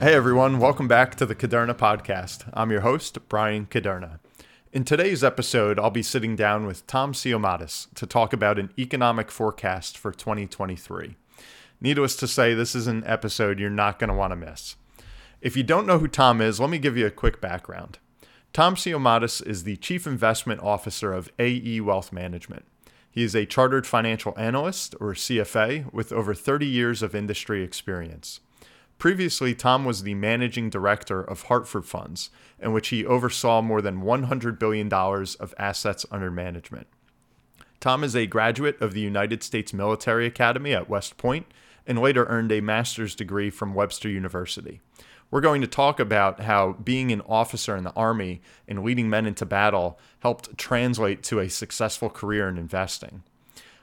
Hey everyone, welcome back to the Kuderna podcast. I'm your host, Bryan Kuderna. In today's episode, I'll be sitting down with Tom Siomades to talk about an economic forecast for 2023. Needless to say, this is an episode you're not going to want to miss. If you don't know who Tom is, let me give you a quick background. Tom Siomades is the Chief Investment Officer of AE Wealth Management. He is a chartered financial analyst, or CFA, with over 30 years of industry experience. Previously, Tom was the managing director of Hartford Funds, in which he oversaw more than $100 billion of assets under management. Tom is a graduate of the United States Military Academy at West Point and later earned a master's degree from Webster University. We're going to talk about how being an officer in the Army and leading men into battle helped translate to a successful career in investing.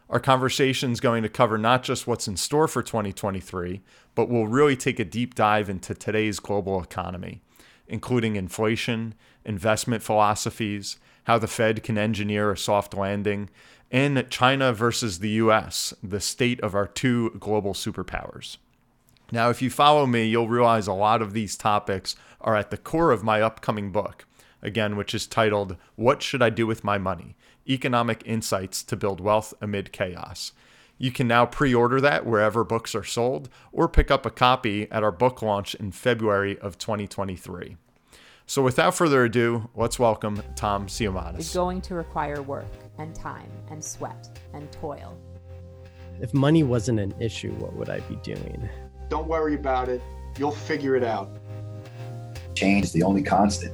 Our conversation is going to cover not just what's in store for 2023, but we'll really take a deep dive into today's global economy, including inflation, investment philosophies, how the Fed can engineer a soft landing, and China versus the US, the state of our two global superpowers. Now, if you follow me, you'll realize a lot of these topics are at the core of my upcoming book, again, which is titled, What Should I Do with My Money? Economic Insights to Build Wealth Amid Chaos. You can now pre order that wherever books are sold or pick up a copy at our book launch in February of 2023. So, without further ado, let's welcome Tom Siomades. It's going to require work and time and sweat and toil. If money wasn't an issue, what would I be doing? Don't worry about it. You'll figure it out. Change is the only constant.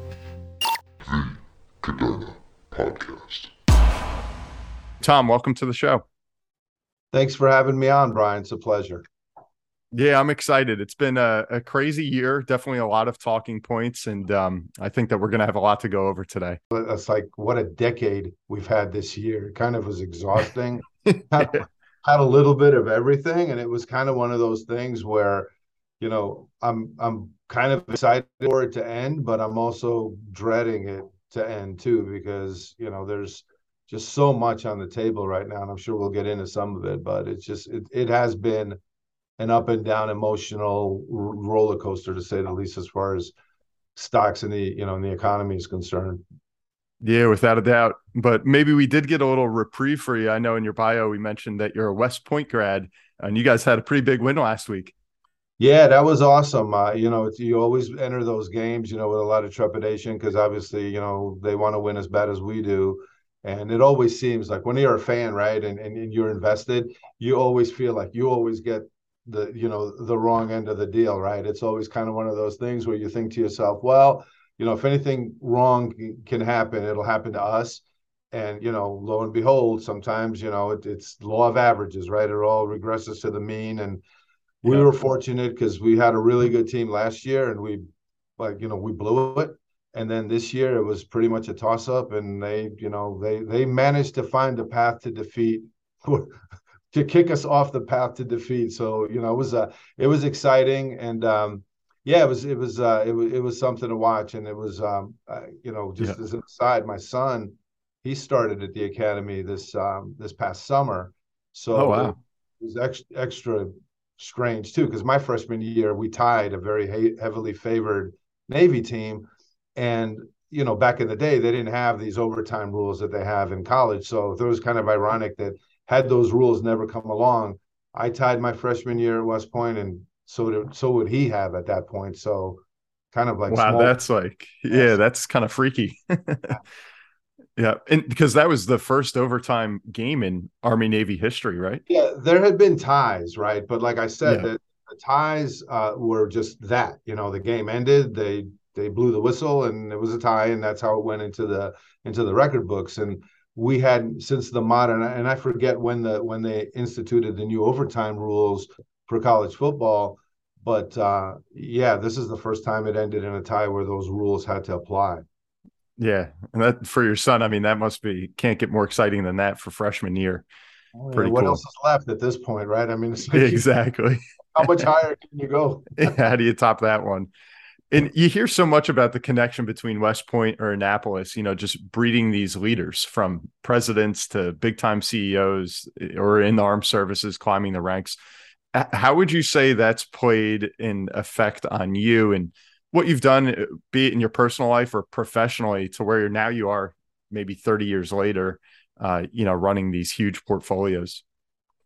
The Kuderna Podcast. Tom, welcome to the show. Thanks for having me on, Bryan. It's a pleasure. Yeah, I'm excited. It's been a, a crazy year, definitely a lot of talking points, and um, I think that we're going to have a lot to go over today. It's like what a decade we've had this year. It kind of was exhausting. had, had a little bit of everything, and it was kind of one of those things where, you know, I'm I'm kind of excited for it to end, but I'm also dreading it to end too because you know there's just so much on the table right now, and I'm sure we'll get into some of it. But it's just it it has been an up and down emotional roller coaster to say the least, as far as stocks and the you know and the economy is concerned. Yeah, without a doubt. But maybe we did get a little reprieve for you. I know in your bio we mentioned that you're a West Point grad, and you guys had a pretty big win last week. Yeah, that was awesome. Uh, you know, you always enter those games, you know, with a lot of trepidation because obviously, you know, they want to win as bad as we do. And it always seems like when you're a fan, right, and, and, and you're invested, you always feel like you always get the, you know, the wrong end of the deal, right? It's always kind of one of those things where you think to yourself, well, you know, if anything wrong can happen, it'll happen to us. And, you know, lo and behold, sometimes, you know, it, it's law of averages, right? It all regresses to the mean. And we yeah. were fortunate because we had a really good team last year and we, like, you know, we blew it and then this year it was pretty much a toss up and they you know they they managed to find a path to defeat to kick us off the path to defeat so you know it was a it was exciting and um yeah it was it was uh it was it was something to watch and it was um uh, you know just yeah. as an aside my son he started at the academy this um this past summer so oh, wow. it was extra extra strange too because my freshman year we tied a very he- heavily favored navy team and you know, back in the day, they didn't have these overtime rules that they have in college. So it was kind of ironic that had those rules never come along, I tied my freshman year at West Point, and so did, so would he have at that point. So kind of like wow, small- that's like yeah, that's kind of freaky. yeah, and because that was the first overtime game in Army Navy history, right? Yeah, there had been ties, right? But like I said, yeah. the, the ties uh, were just that. You know, the game ended. They they blew the whistle and it was a tie and that's how it went into the into the record books. And we had since the modern and I forget when the when they instituted the new overtime rules for college football but uh, yeah this is the first time it ended in a tie where those rules had to apply. Yeah and that for your son I mean that must be can't get more exciting than that for freshman year. Oh, Pretty what cool. else is left at this point right? I mean like exactly. how much higher can you go? How do you top that one and you hear so much about the connection between West Point or Annapolis, you know, just breeding these leaders from presidents to big time CEOs or in the armed services climbing the ranks. how would you say that's played in effect on you and what you've done, be it in your personal life or professionally, to where now you are maybe 30 years later, uh, you know, running these huge portfolios?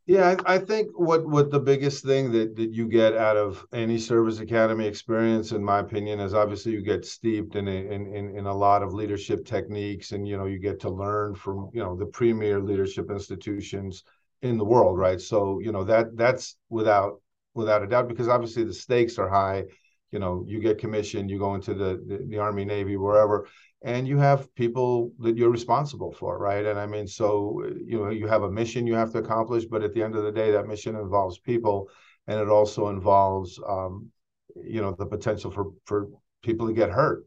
Yeah, I, I, think what what the biggest thing that that you get out of any service academy experience, in my opinion, is obviously you get steeped in a, in, in in a lot of leadership techniques, and you know you get to learn from you know the premier leadership institutions in the world, right? So you know that that's without without a doubt because obviously the stakes are high. You know, you get commissioned, you go into the, the the Army, Navy, wherever, and you have people that you're responsible for right? And i mean so you know you have a mission you have to accomplish but at the end of the day that mission involves people and it also involves um, you know the potential for for people to get hurt.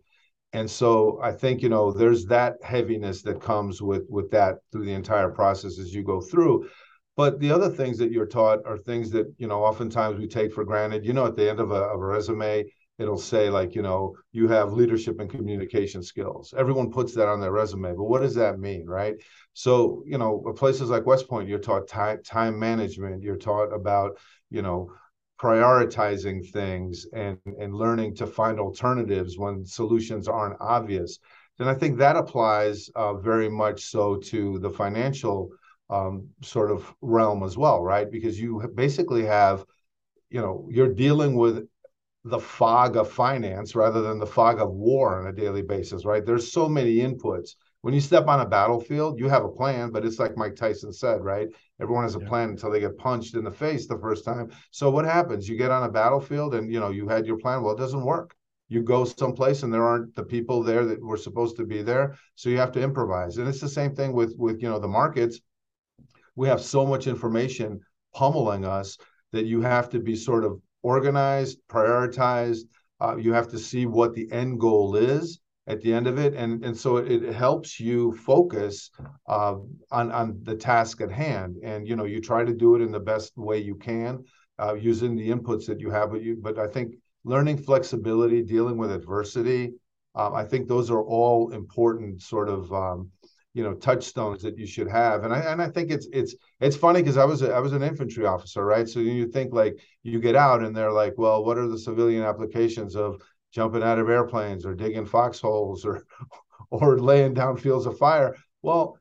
And so i think you know there's that heaviness that comes with with that through the entire process as you go through. But the other things that you're taught are things that you know oftentimes we take for granted. You know at the end of a, of a resume it'll say like you know you have leadership and communication skills. Everyone puts that on their resume but what does that mean right? So you know places like west point you're taught time, time management you're taught about you know prioritizing things and and learning to find alternatives when solutions aren't obvious. Then i think that applies uh, very much so to the financial um, sort of realm as well right? Because you basically have you know you're dealing with the fog of finance rather than the fog of war on a daily basis, right? There's so many inputs. When you step on a battlefield, you have a plan, but it's like Mike Tyson said, right? Everyone has a yeah. plan until they get punched in the face the first time. So what happens? You get on a battlefield and you know you had your plan. Well, it doesn't work. You go someplace and there aren't the people there that were supposed to be there. So you have to improvise. And it's the same thing with with you know the markets. We have so much information pummeling us that you have to be sort of organized, prioritized. Uh, you have to see what the end goal is at the end of it, and and so it, helps you focus uh, on on the task at hand. And you know, you try to do it in the best way you can, uh, using the inputs that you have. But you, but I think learning flexibility, dealing with adversity, um, I think those are all important sort of um, you know touchstones that you should have. And i and i think it's it's it's funny because i was a, i was an infantry officer right? So you think like you get out and they're like well what are the civilian applications of jumping out of airplanes or digging foxholes or or laying down fields of fire? Well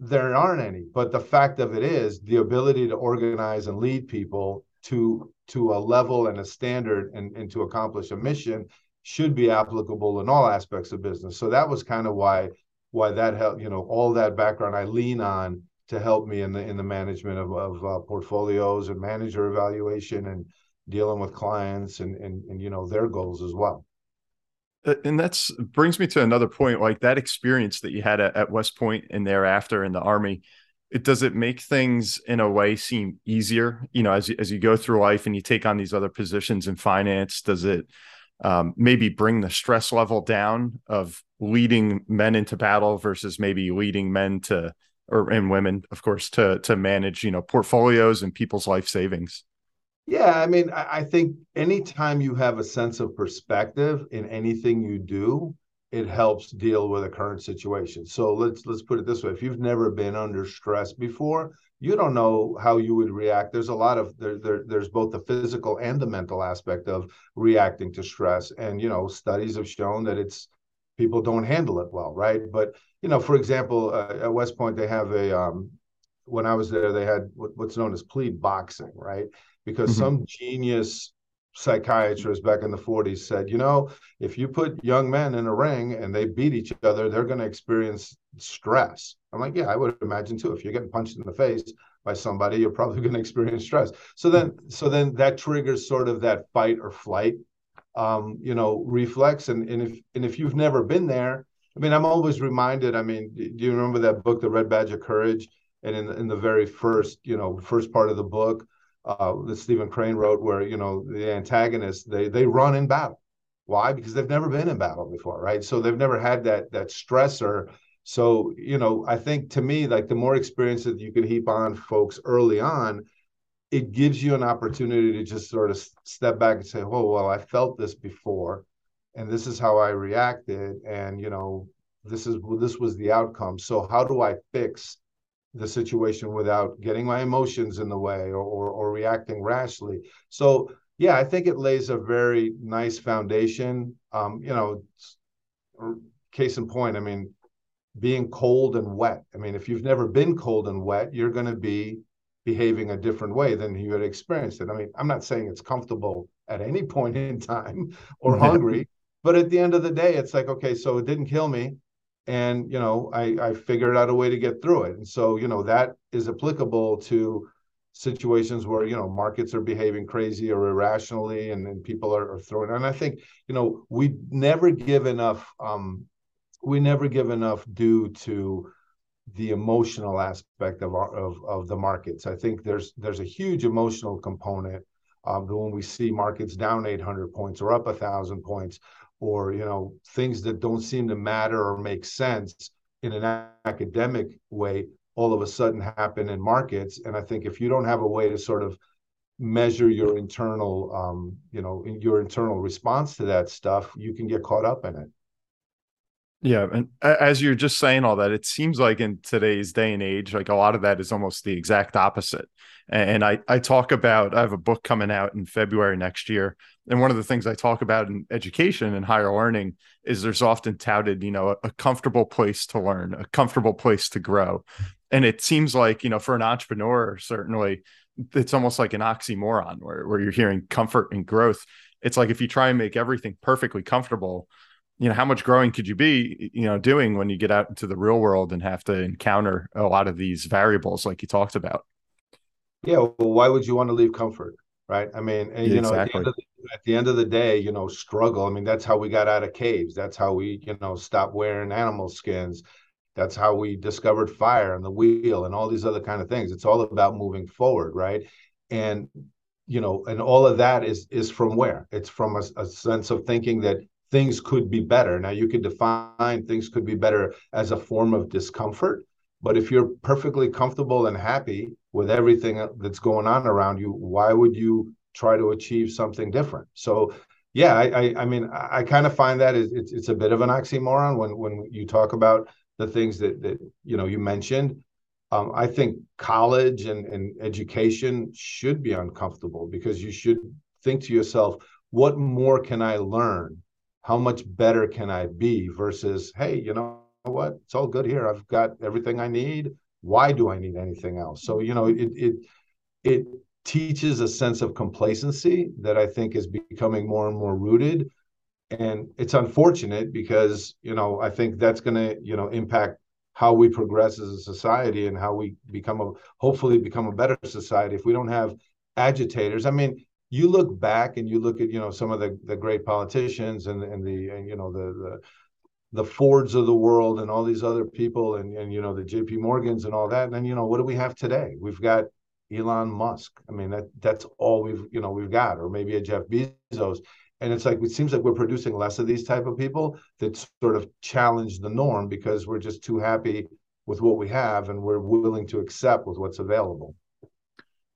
there aren't any. But the fact of it is the ability to organize and lead people to to a level and a standard and, and to accomplish a mission should be applicable in all aspects of business. So that was kind of why why that help you know all that background I lean on to help me in the in the management of, of uh, portfolios and manager evaluation and dealing with clients and and and you know their goals as well. Uh, and that's brings me to another point like that experience that you had at, at West Point and thereafter in the army it does it make things in a way seem easier you know as, as you go through life and you take on these other positions in finance does it um, maybe bring the stress level down of leading men into battle versus maybe leading men to or and women of course to to manage you know portfolios and people's life savings. Yeah i mean i think anytime you have a sense of perspective in anything you do it helps deal with a current situation. So let's let's put it this way. If you've never been under stress before you don't know how you would react there's a lot of there, there there's both the physical and the mental aspect of reacting to stress and you know studies have shown that it's people don't handle it well, right? But you know, for example, uh, at West Point they have a um, when I was there they had what's known as plebe boxing, right? Because mm-hmm. some genius psychiatrist back in the 40s said, you know, if you put young men in a ring and they beat each other, they're going to experience stress. I'm like, yeah, I would imagine too. If you're getting punched in the face by somebody, you're probably going to experience stress. So then, so then that triggers sort of that fight or flight um, you know, reflex. And, and if and if you've never been there, I mean, I'm always reminded. I mean, do you remember that book, The Red Badge of Courage? And in in the very first, you know, first part of the book uh, that Stephen Crane wrote, where you know the antagonists they they run in battle. Why? Because they've never been in battle before, right? So they've never had that that stressor. So you know, I think to me, like the more experience that you can heap on folks early on, it gives you an opportunity to just sort of step back and say, "Oh, well, I felt this before, and this is how I reacted, and you know, this is this was the outcome. So how do I fix the situation without getting my emotions in the way or, or, or reacting rashly. So yeah, I think it lays a very nice foundation. Um, you know, case in point, I mean, being cold and wet. I mean, if you've never been cold and wet, you're going to be behaving a different way than you had experienced it. I mean, I'm not saying it's comfortable at any point in time or hungry, but at the end of the day, it's like, okay, so it didn't kill me. And, you know, I, I figured out a way to get through it. And so, you know, that is applicable to situations where, you know, markets are behaving crazy or irrationally and, and people are, are throwing. And I think, you know, we never give enough, um, we never give enough due to the emotional aspect of our of, of the markets. I think there's there's a huge emotional component um, when we see markets down 800 points or up a thousand points, or you know things that don't seem to matter or make sense in an academic way, all of a sudden happen in markets. And I think if you don't have a way to sort of measure your internal, um, you know, your internal response to that stuff, you can get caught up in it. Yeah, and as you're just saying all that, it seems like in today's day and age, like a lot of that is almost the exact opposite. And I I talk about I have a book coming out in February next year, and one of the things I talk about in education and higher learning is there's often touted, you know, a, a comfortable place to learn, a comfortable place to grow, and it seems like you know for an entrepreneur certainly it's almost like an oxymoron where where you're hearing comfort and growth. It's like if you try and make everything perfectly comfortable you know how much growing could you be you know doing when you get out into the real world and have to encounter a lot of these variables like you talked about? Yeah well why would you want to leave comfort right? I mean and, you know at the, the, at the, end of the day you know struggle i mean that's how we got out of caves. That's how we you know stopped wearing animal skins. That's how we discovered fire and the wheel and all these other kind of things. It's all about moving forward right? And you know and all of that is is from where? It's from a, a sense of thinking that things could be better. Now, you could define things could be better as a form of discomfort, but if you're perfectly comfortable and happy with everything that's going on around you, why would you try to achieve something different? So, yeah, I, I, I mean, I, I kind of find that it's, it's a bit of an oxymoron when when you talk about the things that that you know you mentioned. Um, I think college and, and education should be uncomfortable because you should think to yourself, what more can I learn how much better can I be versus, hey, you know what? It's all good here. I've got everything I need. Why do I need anything else? So, you know, it it it teaches a sense of complacency that I think is becoming more and more rooted. And it's unfortunate because, you know, I think that's going to, you know, impact how we progress as a society and how we become a hopefully become a better society if we don't have agitators. I mean, you look back and you look at you know some of the the great politicians and and the and, you know the the the Fords of the world and all these other people and and you know the J.P. Morgans and all that. And then you know what do we have today? We've got Elon Musk. I mean that that's all we've you know we've got, or maybe a Jeff Bezos. And it's like it seems like we're producing less of these type of people that sort of challenge the norm because we're just too happy with what we have and we're willing to accept with what's available.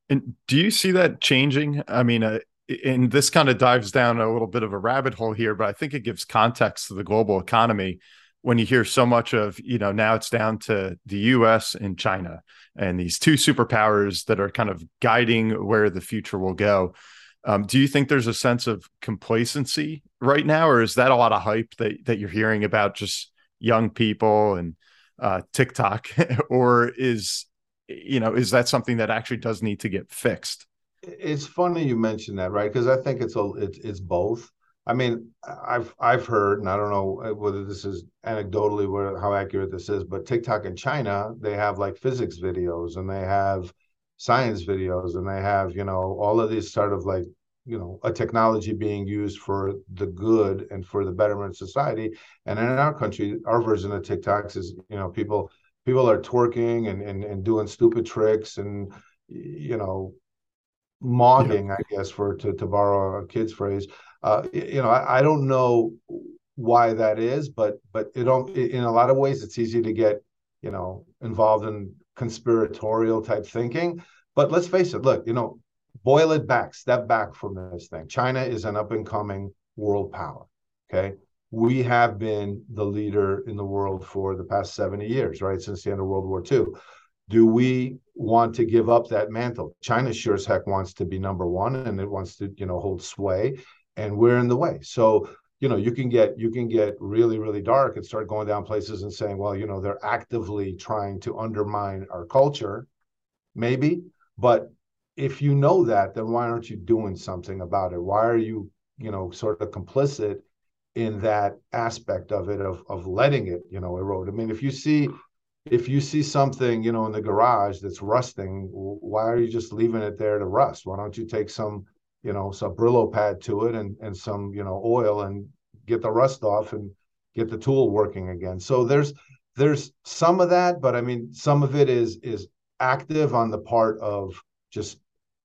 And do you see that changing? I mean, uh, and this kind of dives down a little bit of a rabbit hole here, but I think it gives context to the global economy when you hear so much of, you know, now it's down to the US and China and these two superpowers that are kind of guiding where the future will go. Um, do you think there's a sense of complacency right now, or is that a lot of hype that, that you're hearing about just young people and uh, TikTok, or is you know, is that something that actually does need to get fixed? It's funny you mentioned that, right? Because I think it's a it's, it's both. I mean, I've I've heard, and I don't know uh, whether this is anecdotally where how accurate this is, but TikTok in China, they have like physics videos and they have science videos and they have, you know, all of these sort of like, you know, a technology being used for the good and for the betterment of society. And in our country, our version of TikToks is, you know, people people are twerking and, and, and doing stupid tricks and you know mogging yeah. i guess for to, to borrow a kid's phrase uh, you know I, I, don't know why that is but but it don't in a lot of ways it's easy to get you know involved in conspiratorial type thinking but let's face it look you know boil it back step back from this thing china is an up and coming world power okay we have been the leader in the world for the past 70 years, right? Since the end of World War II. Do we want to give up that mantle? China sure as heck wants to be number one and it wants to, you know, hold sway, and we're in the way. So, you know, you can get you can get really, really dark and start going down places and saying, well, you know, they're actively trying to undermine our culture, maybe. But if you know that, then why aren't you doing something about it? Why are you, you know, sort of complicit in that aspect of it of of letting it, you know, erode? I mean, if you see if you see something, you know, in the garage that's rusting, why are you just leaving it there to rust? Why don't you take some, you know, some Brillo pad to it and and some, you know, oil and get the rust off and get the tool working again. So there's there's some of that, but I mean, some of it is is active on the part of just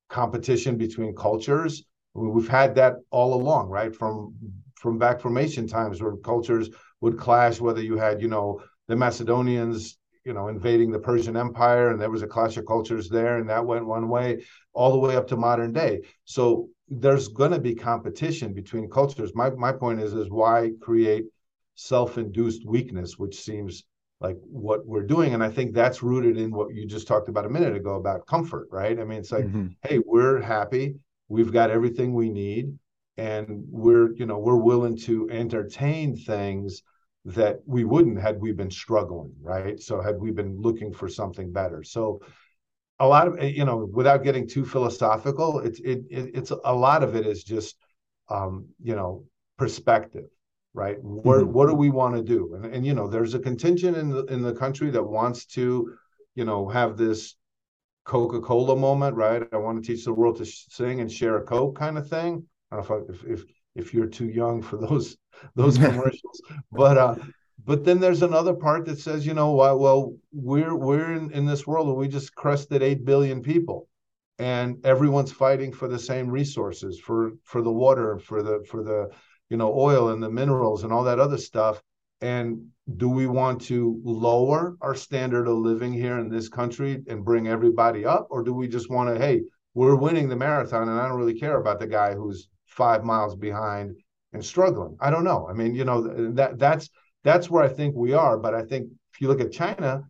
competition between cultures. We've had that all along, right? From from back formation times where cultures would clash, whether you had, you know, the Macedonians you know invading the Persian Empire, and there was a clash of cultures there, and that went one way, all the way up to modern day. So there's going to be competition between cultures. My my point is is why create self-induced weakness, which seems like what we're doing, and I think that's rooted in what you just talked about a minute ago about comfort, right? I mean, it's like, mm-hmm. hey, we're happy, we've got everything we need, and we're you know we're willing to entertain things that we wouldn't had we been struggling, right? So had we been looking for something better. So a lot of you know, without getting too philosophical, it's it, it it's a lot of it is just um, you know perspective, right? What mm-hmm. what do we want to do? And and you know, there's a contingent in the in the country that wants to, you know, have this Coca-Cola moment, right? I want to teach the world to sing and share a Coke kind of thing. I don't know if, if, if if you're too young for those those commercials. but uh, but then there's another part that says, you know what? Well, we're we're in, in this world and we just crested eight billion people, and everyone's fighting for the same resources for for the water, for the for the you know oil and the minerals and all that other stuff. And do we want to lower our standard of living here in this country and bring everybody up, or do we just want to, hey, we're winning the marathon and I don't really care about the guy who's five miles behind and struggling. I don't know. I mean, you know, that that's that's where I think we are. But I think if you look at China,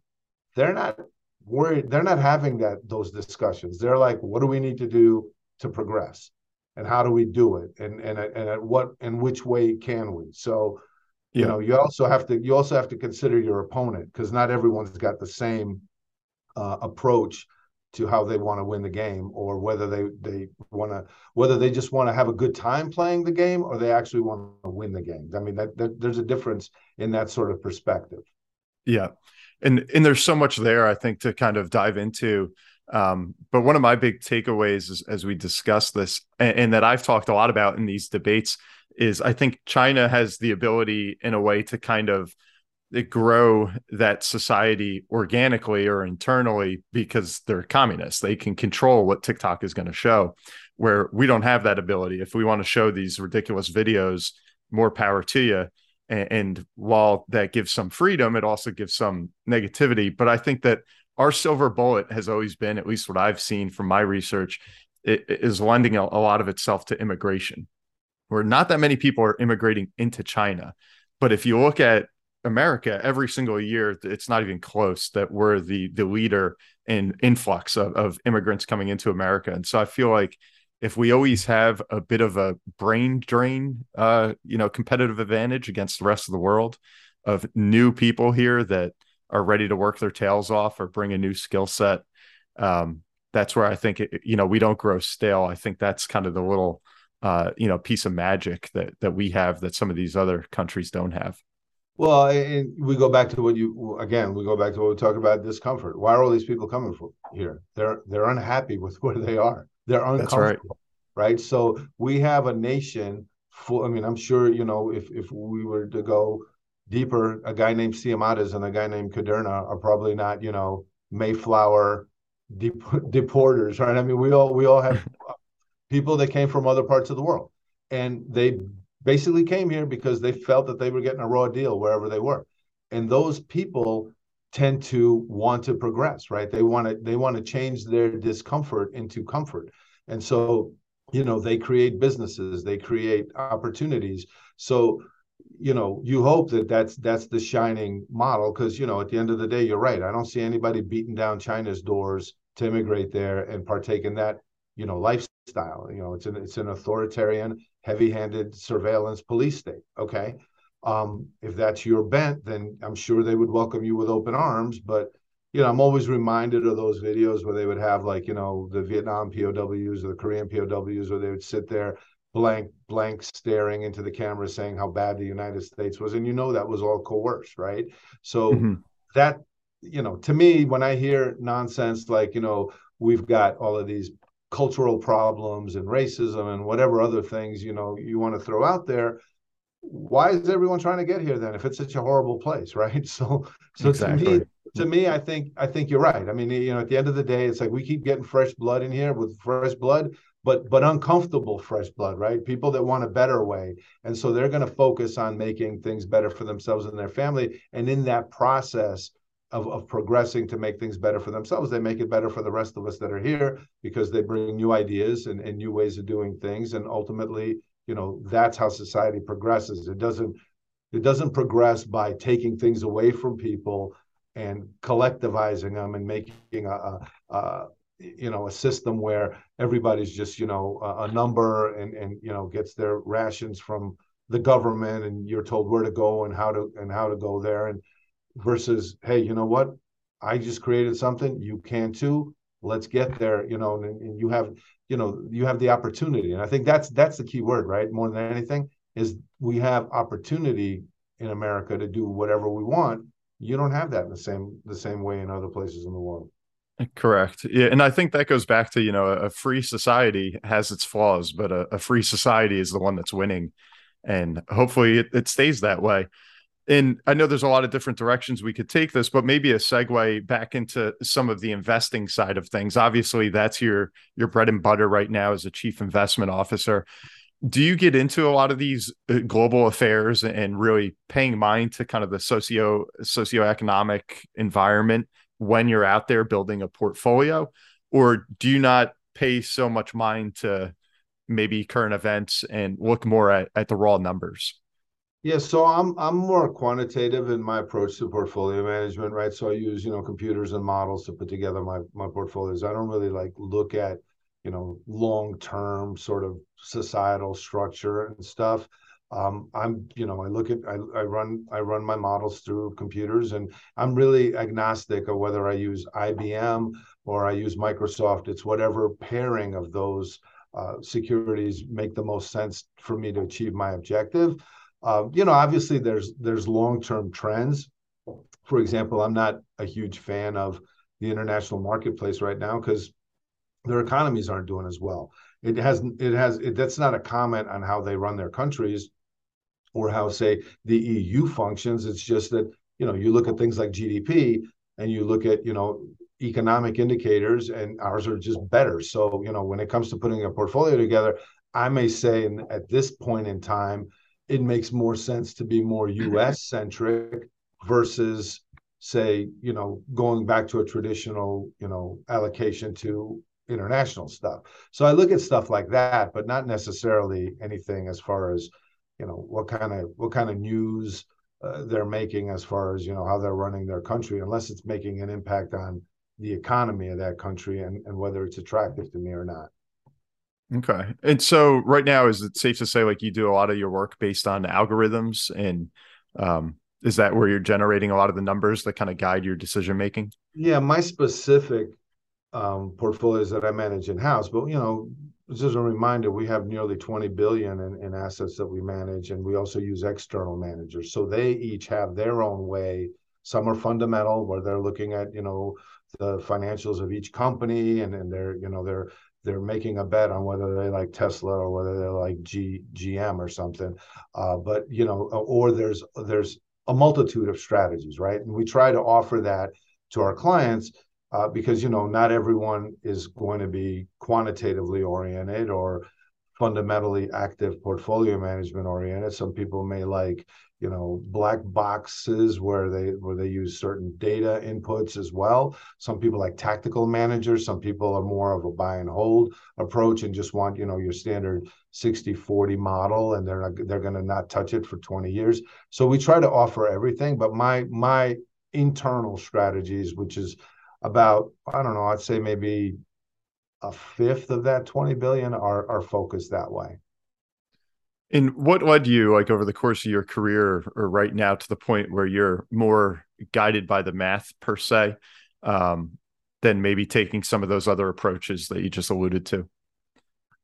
they're not worried. They're not having that those discussions. They're like, what do we need to do to progress, and how do we do it, and and and at what and which way can we? So, you know, you also have to you also have to consider your opponent because not everyone's got the same uh, approach to how they want to win the game or whether they they want to whether they just want to have a good time playing the game or they actually want to win the game. I mean that, that there's a difference in that sort of perspective. Yeah. And and there's so much there i think to kind of dive into. Um, but one of my big takeaways is, as we discuss this and, and that i've talked a lot about in these debates is i think china has the ability in a way to kind of grow that society organically or internally because they're communists. They can control what TikTok is going to show, where we don't have that ability. If we want to show these ridiculous videos, more power to you. And, and while that gives some freedom, it also gives some negativity. But I think that our silver bullet has always been, at least what I've seen from my research, it, it is lending a, a lot of itself to immigration, where not that many people are immigrating into China. But if you look at America every single year, it's not even close that we're the the leader in influx of, of immigrants coming into America. And so I feel like if we always have a bit of a brain drain, uh, you know, competitive advantage against the rest of the world of new people here that are ready to work their tails off or bring a new skill set, um, that's where I think it, you know we don't grow stale. I think that's kind of the little uh, you know piece of magic that that we have that some of these other countries don't have. Well, and we go back to what you again. We go back to what we talked about discomfort. Why are all these people coming from here? They're they're unhappy with where they are. They're uncomfortable, right. right? So we have a nation full. I mean, I'm sure you know if if we were to go deeper, a guy named Siomades and a guy named Kuderna are probably not you know Mayflower dep- deporters, right? I mean, we all we all have people that came from other parts of the world, and they basically came here because they felt that they were getting a raw deal wherever they were. And those people tend to want to progress, right? They want to they want to change their discomfort into comfort. And so, you know, they create businesses, they create opportunities. So you know you hope that that's that's the shining model because you know at the end of the day you're right i don't see anybody beating down china's doors to immigrate there and partake in that you know lifestyle you know it's an it's an authoritarian heavy-handed surveillance police state okay um, if that's your bent then i'm sure they would welcome you with open arms but you know i'm always reminded of those videos where they would have like you know the vietnam pows or the korean pows where they would sit there blank blank staring into the camera saying how bad the united states was and you know that was all coerced right so mm-hmm. that you know to me when i hear nonsense like you know we've got all of these cultural problems and racism and whatever other things you know you want to throw out there why is everyone trying to get here then if it's such a horrible place right? So so exactly. to me to me i think i think you're right. I mean you know at the end of the day it's like we keep getting fresh blood in here with fresh blood but but uncomfortable fresh blood right? People that want a better way. And so they're going to focus on making things better for themselves and their family. And in that process of, of progressing to make things better for themselves. They make it better for the rest of us that are here because they bring new ideas and, and new ways of doing things. And ultimately you know that's how society progresses. It doesn't it doesn't progress by taking things away from people and collectivizing them and making a, a, a you know a system where everybody's just you know a, a, number and and you know gets their rations from the government and you're told where to go and how to and how to go there. And versus hey you know what? I just created something. You can too. Let's get there you know and, and you have you know you have the opportunity. And i think that's that's the key word right? More than anything is we have opportunity in america to do whatever we want. You don't have that in the same the same way in other places in the world. Correct. Yeah, and I think that goes back to you know a free society has its flaws, but a, a free society is the one that's winning, and hopefully it, it, stays that way. And I know there's a lot of different directions we could take this, but maybe a segue back into some of the investing side of things. Obviously, that's your your bread and butter right now as a chief investment officer. Do you get into a lot of these uh, global affairs and really paying mind to kind of the socio socioeconomic environment when you're out there building a portfolio or do you not pay so much mind to maybe current events and look more at, at the raw numbers yeah so i'm i'm more quantitative in my approach to portfolio management right so i use you know computers and models to put together my my portfolios i don't really like look at you know long term sort of societal structure and stuff um, I'm, you know, I look at, I, I run, I run my models through computers, and I'm really agnostic of whether I use IBM or I use Microsoft. It's whatever pairing of those uh, securities make the most sense for me to achieve my objective. Uh, you know, obviously there's there's long-term trends. For example, I'm not a huge fan of the international marketplace right now because their economies aren't doing as well. It has it has it, that's not a comment on how they run their countries or how say the EU functions. It's just that you know you look at things like GDP and you look at you know economic indicators and ours are just better. So you know when it comes to putting a portfolio together, I may say in, at this point in time it makes more sense to be more U.S. centric versus say you know going back to a traditional you know allocation to international stuff so i look at stuff like that but not necessarily anything as far as you know what kind of what kind of news uh, they're making as far as you know how they're running their country unless it's making an impact on the economy of that country and, and whether it's attractive to me or not okay and so right now is it safe to say like you do a lot of your work based on algorithms and um, is that where you're generating a lot of the numbers that kind of guide your decision making yeah my specific um, portfolios that i manage in house but you know just a reminder, we have nearly 20 billion in, in assets that we manage, and we also use external managers. So they each have their own way. Some are fundamental, where they're looking at you know the financials of each company, and and they're you know they're they're making a bet on whether they like Tesla or whether they like G, GM or something. Uh, but you know, or there's there's a multitude of strategies, right? And we try to offer that to our clients uh, because you know not everyone is going to be quantitatively oriented or fundamentally active portfolio management oriented. Some people may like, you know, black boxes where they where they use certain data inputs as well. Some people like tactical managers. Some people are more of a buy and hold approach and just want, you know, your standard 60-40 model and they're not, they're going to not touch it for 20 years. So we try to offer everything, but my my internal strategies, which is about, I don't know, I'd say maybe a fifth of that 20 billion are are focused that way. And what led you, like over the course of your career or right now, to the point where you're more guided by the math per se, um, than maybe taking some of those other approaches that you just alluded to?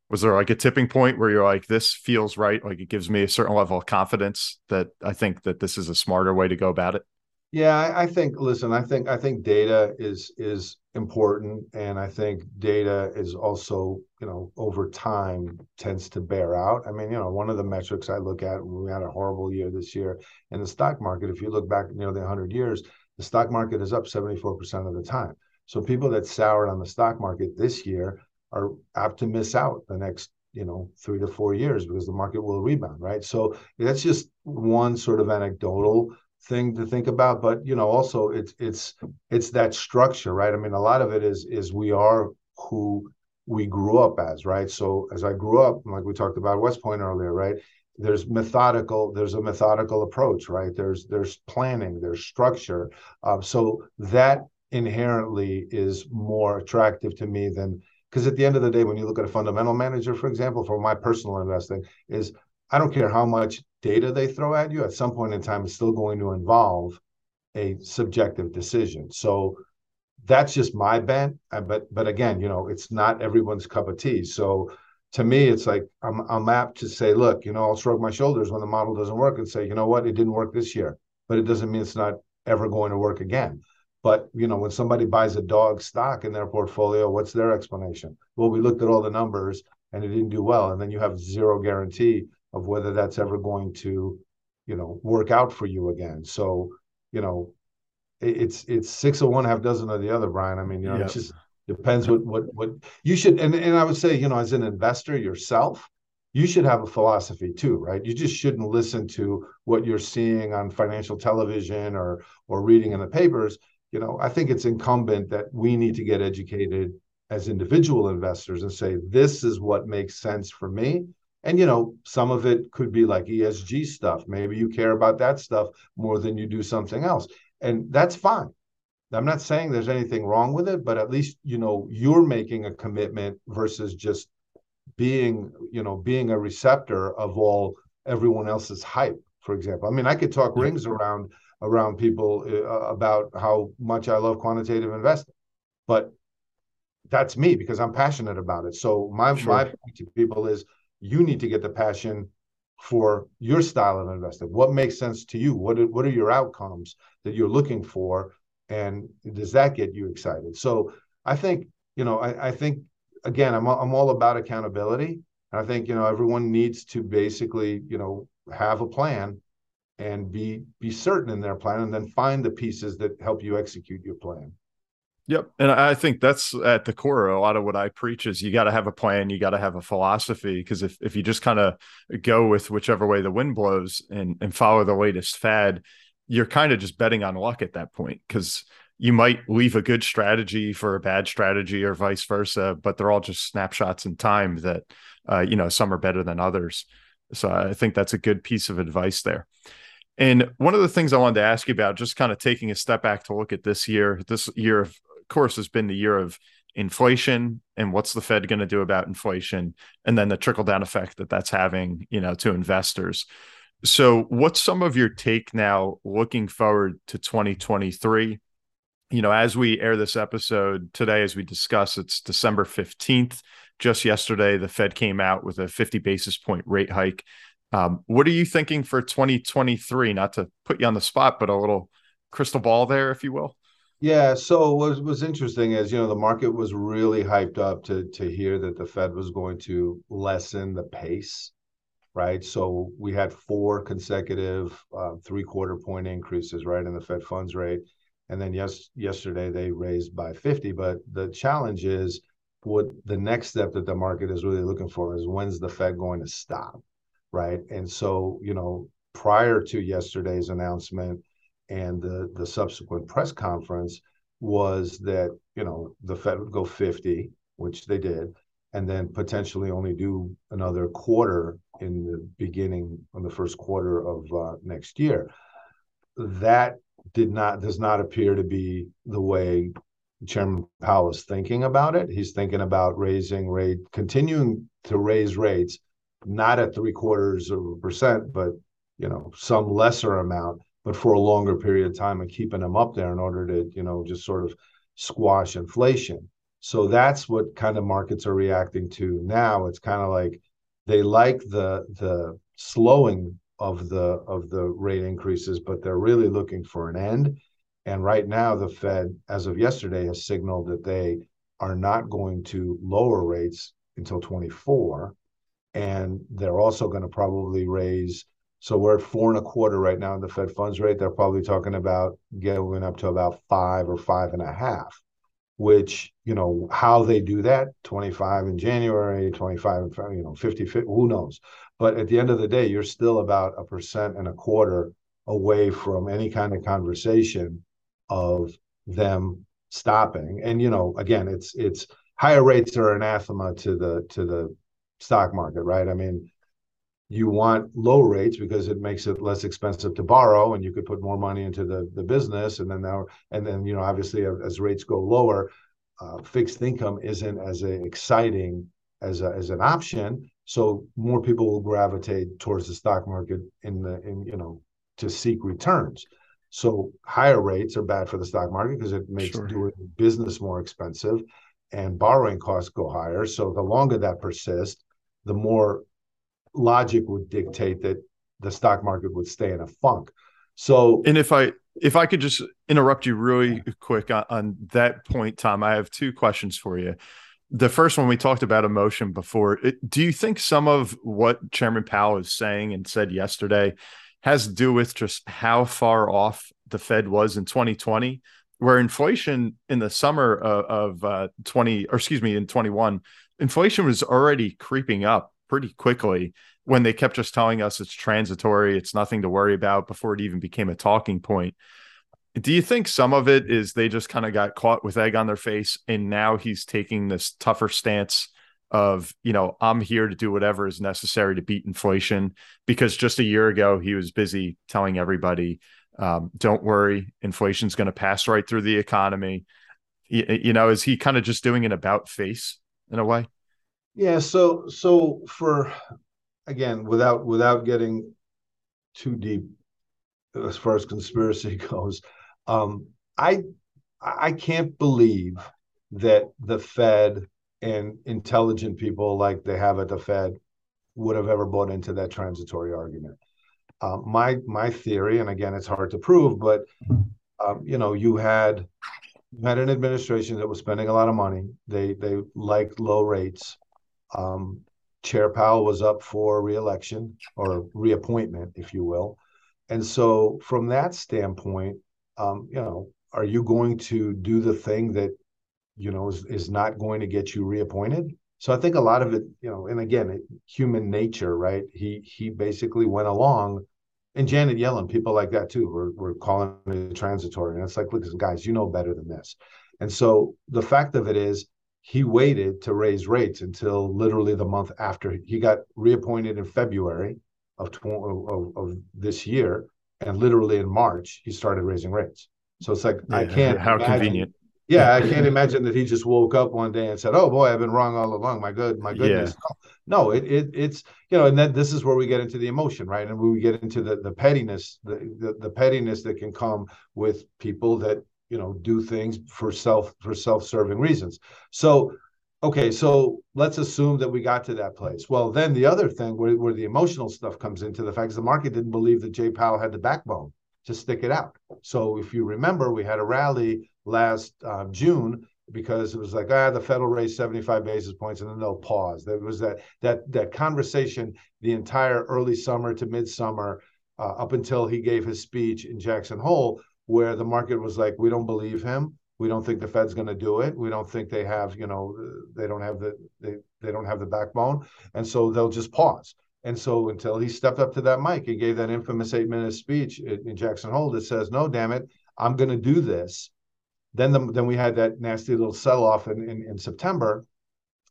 Was there like a tipping point where you're like, this feels right? Like it gives me a certain level of confidence that I think that this is a smarter way to go about it? Yeah, I, I, think. Listen, I think I think data is is important, and I think data is also, you know, over time tends to bear out. I mean, you know, one of the metrics I look at, we had a horrible year this year in the stock market. If you look back nearly 100 years, the stock market is up 74% of the time. So people that soured on the stock market this year are apt to miss out the next you know three to four years because the market will rebound right so that's just one sort of anecdotal thing to think about but you know also it's it's it's that structure right? I mean a lot of it is is we are who we grew up as right? So as i grew up like we talked about west point earlier right? There's methodical there's a methodical approach right? There's there's planning there's structure. Uh, so that inherently is more attractive to me than because at the end of the day when you look at a fundamental manager for example for my personal investing is i don't care how much data they throw at you, at some point in time, it's still going to involve a subjective decision. So that's just my bent. Uh, but but again, you know, it's not everyone's cup of tea. So to me, it's like I'm I'm apt to say, look, you know, I'll shrug my shoulders when the model doesn't work and say, you know what, it didn't work this year, but it doesn't mean it's not ever going to work again. But you know, when somebody buys a dog stock in their portfolio, what's their explanation? Well, we looked at all the numbers and it didn't do well, and then you have zero guarantee of whether that's ever going to, you know, work out for you again. So, you know, it, it's it's six of one, half dozen of the other, Bryan. I mean, you know, yep. it just depends what what what you should and, and I would say, you know, as an investor yourself, you should have a philosophy too, right? You just shouldn't listen to what you're seeing on financial television or or reading in the papers. You know, I think it's incumbent that we need to get educated as individual investors and say this is what makes sense for me and you know some of it could be like esg stuff. Maybe you care about that stuff more than you do something else. And that's fine. I'm not saying there's anything wrong with it but at least you know you're making a commitment versus just being you know being a receptor of all everyone else's hype for example. I mean i could talk rings around around people uh, about how much i love quantitative investing but that's me because i'm passionate about it. So my sure. my point to people is you need to get the passion for your style of investing. What makes sense to you? What are, what are your outcomes that you're looking for? And does that get you excited? So I think, you know, I, I think, again, I'm, I'm all about accountability. And I think, you know, everyone needs to basically, you know, have a plan and be be certain in their plan and then find the pieces that help you execute your plan. Yep. And I think that's at the core. A lot of what I preach is you got to have a plan, you got to have a philosophy. Because if, if you just kind of go with whichever way the wind blows and, and follow the latest fad, you're kind of just betting on luck at that point. Because you might leave a good strategy for a bad strategy or vice versa, but they're all just snapshots in time that, uh, you know, some are better than others. So I think that's a good piece of advice there. And one of the things I wanted to ask you about, just kind of taking a step back to look at this year, this year of course, has been the year of inflation and what's the Fed going to do about inflation, and then the trickle down effect that that's having, you know, to investors. So, what's some of your take now looking forward to 2023? You know, as we air this episode today, as we discuss, it's December 15th. Just yesterday, the Fed came out with a 50 basis point rate hike. Um, what are you thinking for 2023? Not to put you on the spot, but a little crystal ball there, if you will. Yeah, so what was interesting is, you know, the market was really hyped up to to hear that the Fed was going to lessen the pace, right? So we had four consecutive uh, three quarter point increases, right, in the Fed funds rate, and then yes, yesterday they raised by 50. But the challenge is what the next step that the market is really looking for is when's the Fed going to stop, right? And so, you know, prior to yesterday's announcement and the the subsequent press conference was that you know the Fed would go 50, which they did, and then potentially only do another quarter in the beginning of the first quarter of uh, next year. That did not does not appear to be the way Chairman Powell is thinking about it. He's thinking about raising rate, continuing to raise rates, not at three quarters of a percent, but you know some lesser amount, but for a longer period of time, and keeping them up there in order to you know just sort of squash inflation. So that's what kind of markets are reacting to now. It's kind of like they like the the slowing of the of the rate increases, but they're really looking for an end. And right now, the Fed, as of yesterday, has signaled that they are not going to lower rates until 24, and they're also going to probably raise. So we're at four and a quarter right now in the Fed funds rate. They're probably talking about going up to about five or five and a half which you know how they do that 25 in january 25 you know 50, 50 who knows? But at the end of the day you're still about a percent and a quarter away from any kind of conversation of them stopping. And you know again it's it's higher rates are anathema to the to the stock market right? I mean you want low rates because it makes it less expensive to borrow and you could put more money into the, the business. And then now and then you know obviously as rates go lower uh, fixed income isn't as exciting as a, as an option. So more people will gravitate towards the stock market in the in you know to seek returns. So higher rates are bad for the stock market because it makes sure. doing business more expensive and borrowing costs go higher. So the longer that persists the more logic would dictate that the stock market would stay in a funk. So, and if I if I could just interrupt you really quick on, on that point, Tom, I have two questions for you. The first one we talked about emotion before. It, do you think some of what Chairman Powell is saying and said yesterday has to do with just how far off the Fed was in 2020, where inflation in the summer of, of uh, 20, or excuse me, in 21, inflation was already creeping up pretty quickly when they kept just telling us it's transitory, it's nothing to worry about before it even became a talking point. Do you think some of it is they just kind of got caught with egg on their face and now he's taking this tougher stance of, you know, I'm here to do whatever is necessary to beat inflation because just a year ago he was busy telling everybody, um, don't worry, inflation's going to pass right through the economy. You, you know, is he kind of just doing an about face in a way? Yeah, so so for again, without without getting too deep as far as conspiracy goes, um, I I can't believe that the Fed and intelligent people like they have at the Fed would have ever bought into that transitory argument. Uh, my my theory, and again, it's hard to prove, but um, you know, you had you had an administration that was spending a lot of money. They they liked low rates. Um, Chair Powell was up for reelection or reappointment, if you will. And so, from that standpoint, um, you know, are you going to do the thing that, you know, is, is not going to get you reappointed? So I think a lot of it, you know, and again, it, human nature, right? He he basically went along, and Janet Yellen, people like that too, were, were calling it transitory. And it's like, look, guys, you know better than this. And so the fact of it is, he waited to raise rates until literally the month after he got reappointed in February of, of, of this year, and literally in March he started raising rates. So it's like yeah, I can't. How imagine, convenient. Yeah, I can't imagine that he just woke up one day and said, "Oh boy, I've been wrong all along. My good, my goodness." Yeah. No, it, it it's you know, and then this is where we get into the emotion, right? And we get into the the pettiness, the, the the pettiness that can come with people that you know do things for self for self-serving reasons. So okay so let's assume that we got to that place. Well then the other thing where, where the emotional stuff comes into the fact is the market didn't believe that jay powell had the backbone to stick it out. So if you remember we had a rally last uh, june because it was like ah the federal raised 75 basis points and then they'll pause. There was that that that conversation the entire early summer to midsummer uh, up until he gave his speech in jackson hole where the market was like, we don't believe him. We don't think the Fed's going to do it. We don't think they have, you know, they don't have the they they don't have the backbone, and so they'll just pause. And so until he stepped up to that mic, and gave that infamous eight minute speech in Jackson Hole that says, "No, damn it, I'm going to do this." Then the, then we had that nasty little sell off in, in in September,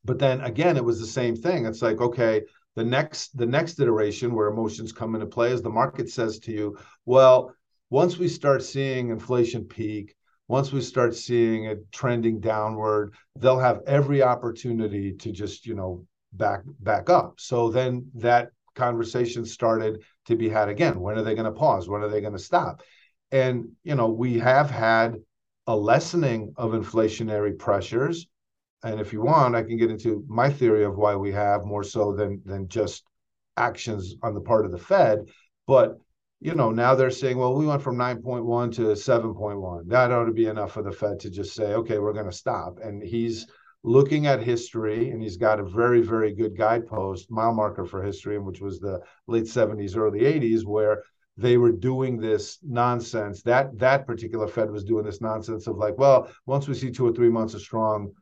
but then again it was the same thing. It's like okay, the next the next iteration where emotions come into play is the market says to you, well, once we start seeing inflation peak, once we start seeing it trending downward, they'll have every opportunity to just you know back back up. So then that conversation started to be had again. When are they going to pause? When are they going to stop? And you know we have had a lessening of inflationary pressures and if you want, I can get into my theory of why we have more so than than just actions on the part of the Fed. But you know, now they're saying, well, we went from 9.1 to 7.1. That ought to be enough for the Fed to just say, okay, we're going to stop. And he's looking at history, and he's got a very, very good guidepost, mile marker for history, which was the late 70s, early 80s, where they were doing this nonsense. That that particular Fed was doing this nonsense of like, well, once we see two or three months of strong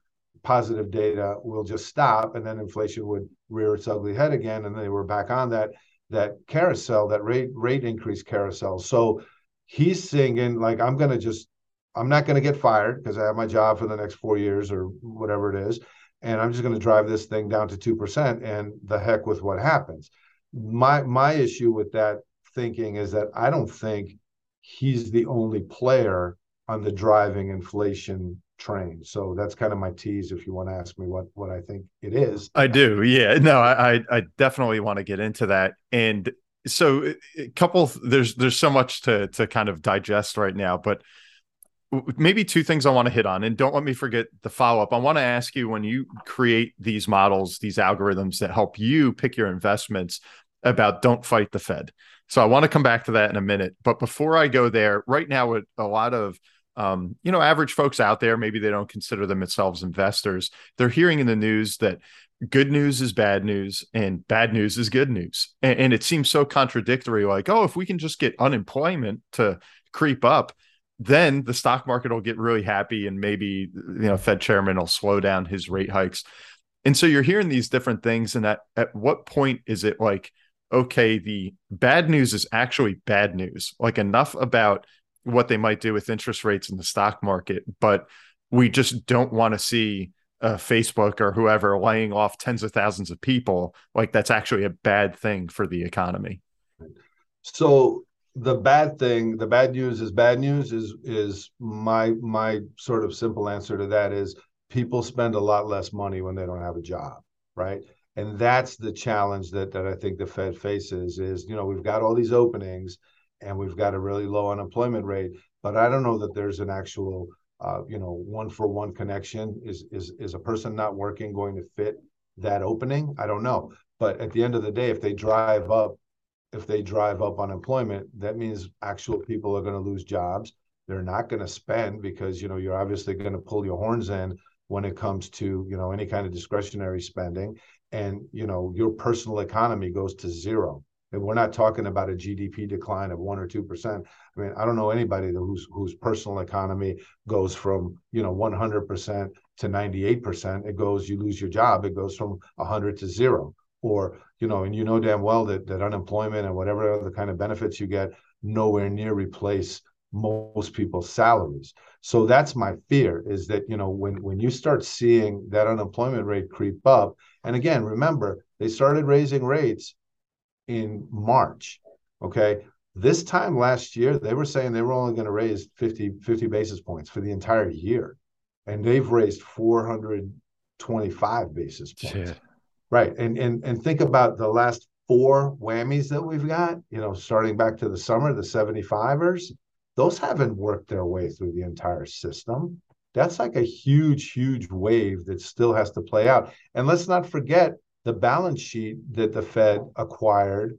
positive data we'll just stop and then inflation would rear its ugly head again and they were back on that that carousel that rate rate increase carousel. So he's singing like i'm to just i'm not to get fired because i have my job for the next four years or whatever it is and i'm just to drive this thing down to 2% and the heck with what happens. My my issue with that thinking is that i don't think he's the only player on the driving inflation train. So that's kind of my tease. If you want to ask me what what I think it is, I do. Yeah, no, I I definitely want to get into that. And so, uh, a couple there's there's so much to to kind of digest right now, but maybe two things I want to hit on. And don't let me forget the follow up. I want to ask you when you create these models, these algorithms that help you pick your investments about don't fight the Fed. So I want to come back to that in a minute. But before I go there, right now, a lot of um, you know, average folks out there, maybe they don't consider themselves investors. They're hearing in the news that good news is bad news and bad news is good news. And, and, it seems so contradictory like, oh, if we can just get unemployment to creep up, then the stock market will get really happy and maybe, you know, Fed chairman will slow down his rate hikes. And so you're hearing these different things. And at, at what point is it like, okay, the bad news is actually bad news, like enough about what they might do with interest rates in the stock market, but we just don't want to see uh, Facebook or whoever laying off tens of thousands of people. Like that's actually a bad thing for the economy. So the bad thing, the bad news is bad news is is my my sort of simple answer to that is people spend a lot less money when they don't have a job, right? And that's the challenge that that I think the Fed faces is, you know, we've got all these openings and we've got a really low unemployment rate. But I don't know that there's an actual, uh, you know, one for one connection. Is is is a person not working going to fit that opening? I don't know. But at the end of the day, if they drive up, if they drive up unemployment, that means actual people are going to lose jobs. They're not going to spend because you know you're obviously going to pull your horns in when it comes to you know any kind of discretionary spending, and you know your personal economy goes to zero and we're not talking about a GDP decline of one or two percent. I mean, I don't know anybody whose whose personal economy goes from you know 100 percent to 98 percent. It goes, you lose your job, it goes from 100 to zero. Or you know, and you know damn well that that unemployment and whatever other kind of benefits you get nowhere near replace most people's salaries. So that's my fear is that you know when when you start seeing that unemployment rate creep up, and again, remember they started raising rates in March. Okay. This time last year, they were saying they were only going to raise 50, 50 basis points for the entire year. And they've raised 425 basis points. Yeah. Right. And, and and think about the last four whammies that we've got, you know, starting back to the summer, the 75ers, those haven't worked their way through the entire system. That's like a huge, huge wave that still has to play out. And let's not forget the balance sheet that the Fed acquired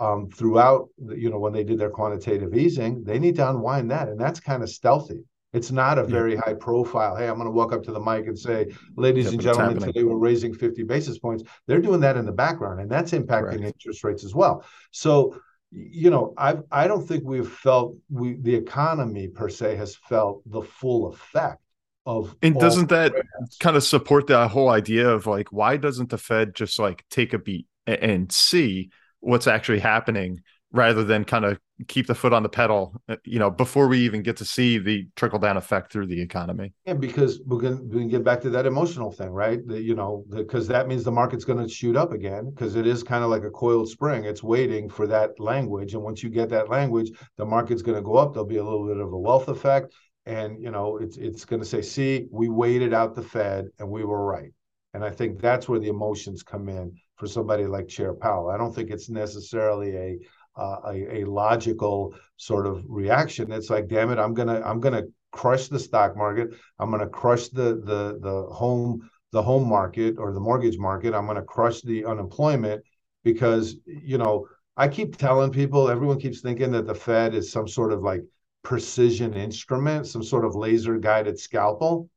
um, throughout, you know, when they did their quantitative easing, they need to unwind that, and that's kind of stealthy. It's not a very high profile. Hey, I'm going to walk up to the mic and say, ladies yeah, and gentlemen, today we're raising 50 basis points. They're doing that in the background, and that's impacting Correct. interest rates as well. So, you know, I I don't think we've felt we the economy per se has felt the full effect of. And doesn't that kind of support that whole idea of like why doesn't the Fed just like take a beat and see what's actually happening rather than kind of keep the foot on the pedal, uh, you know, before we even get to see the trickle down effect through the economy. Yeah, because we're going to get back to that emotional thing, right? The, you know, because that means the market's going to shoot up again because it is kind of like a coiled spring. It's waiting for that language. And once you get that language, the market's going to go up. There'll be a little bit of a wealth effect. And, you know, it's, it's going to say, see, we waited out the Fed and we were right. And I think that's where the emotions come in for somebody like Chair Powell. I don't think it's necessarily a uh, a, a, logical sort of reaction. It's like, damn it, I'm gonna I'm gonna crush the stock market. I'm gonna crush the the the home the home market or the mortgage market. I'm gonna crush the unemployment because you know I keep telling people. Everyone keeps thinking that the Fed is some sort of like precision instrument, some sort of laser guided scalpel.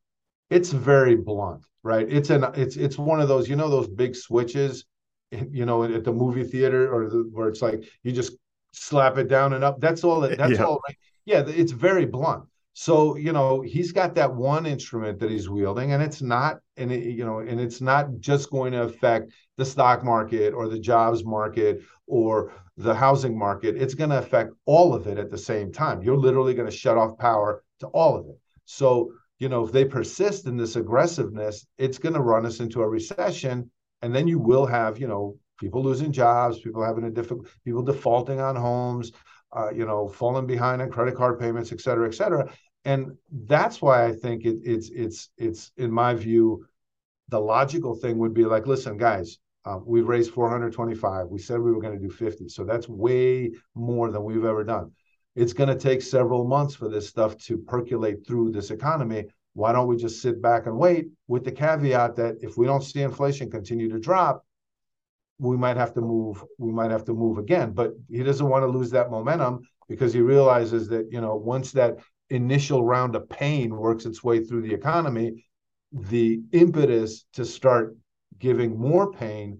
It's very blunt, right? It's an it's it's one of those you know those big switches you know, at the movie theater or the, where it's like you just slap it down and up. That's all. That's yeah. all. Right. Yeah, it's very blunt. So you know he's got that one instrument that he's wielding, and it's not, and it, you know, and it's not just going to affect the stock market or the jobs market or the housing market. It's going to affect all of it at the same time. You're literally going to shut off power to all of it. So you know if they persist in this aggressiveness, it's going to run us into a recession and then you will have you know people losing jobs people having a difficult people defaulting on homes uh, you know falling behind on credit card payments et cetera et cetera. And that's why i think it, it's it's it's in my view the logical thing would be like listen guys uh, we've raised 425 we said we were going to do 50 so that's way more than we've ever done. It's going to take several months for this stuff to percolate through this economy. Why don't we just sit back and wait with the caveat that if we don't see inflation continue to drop, we might have to move, we might have to move again. But he doesn't want to lose that momentum because he realizes that, you know, once that initial round of pain works its way through the economy, the impetus to start giving more pain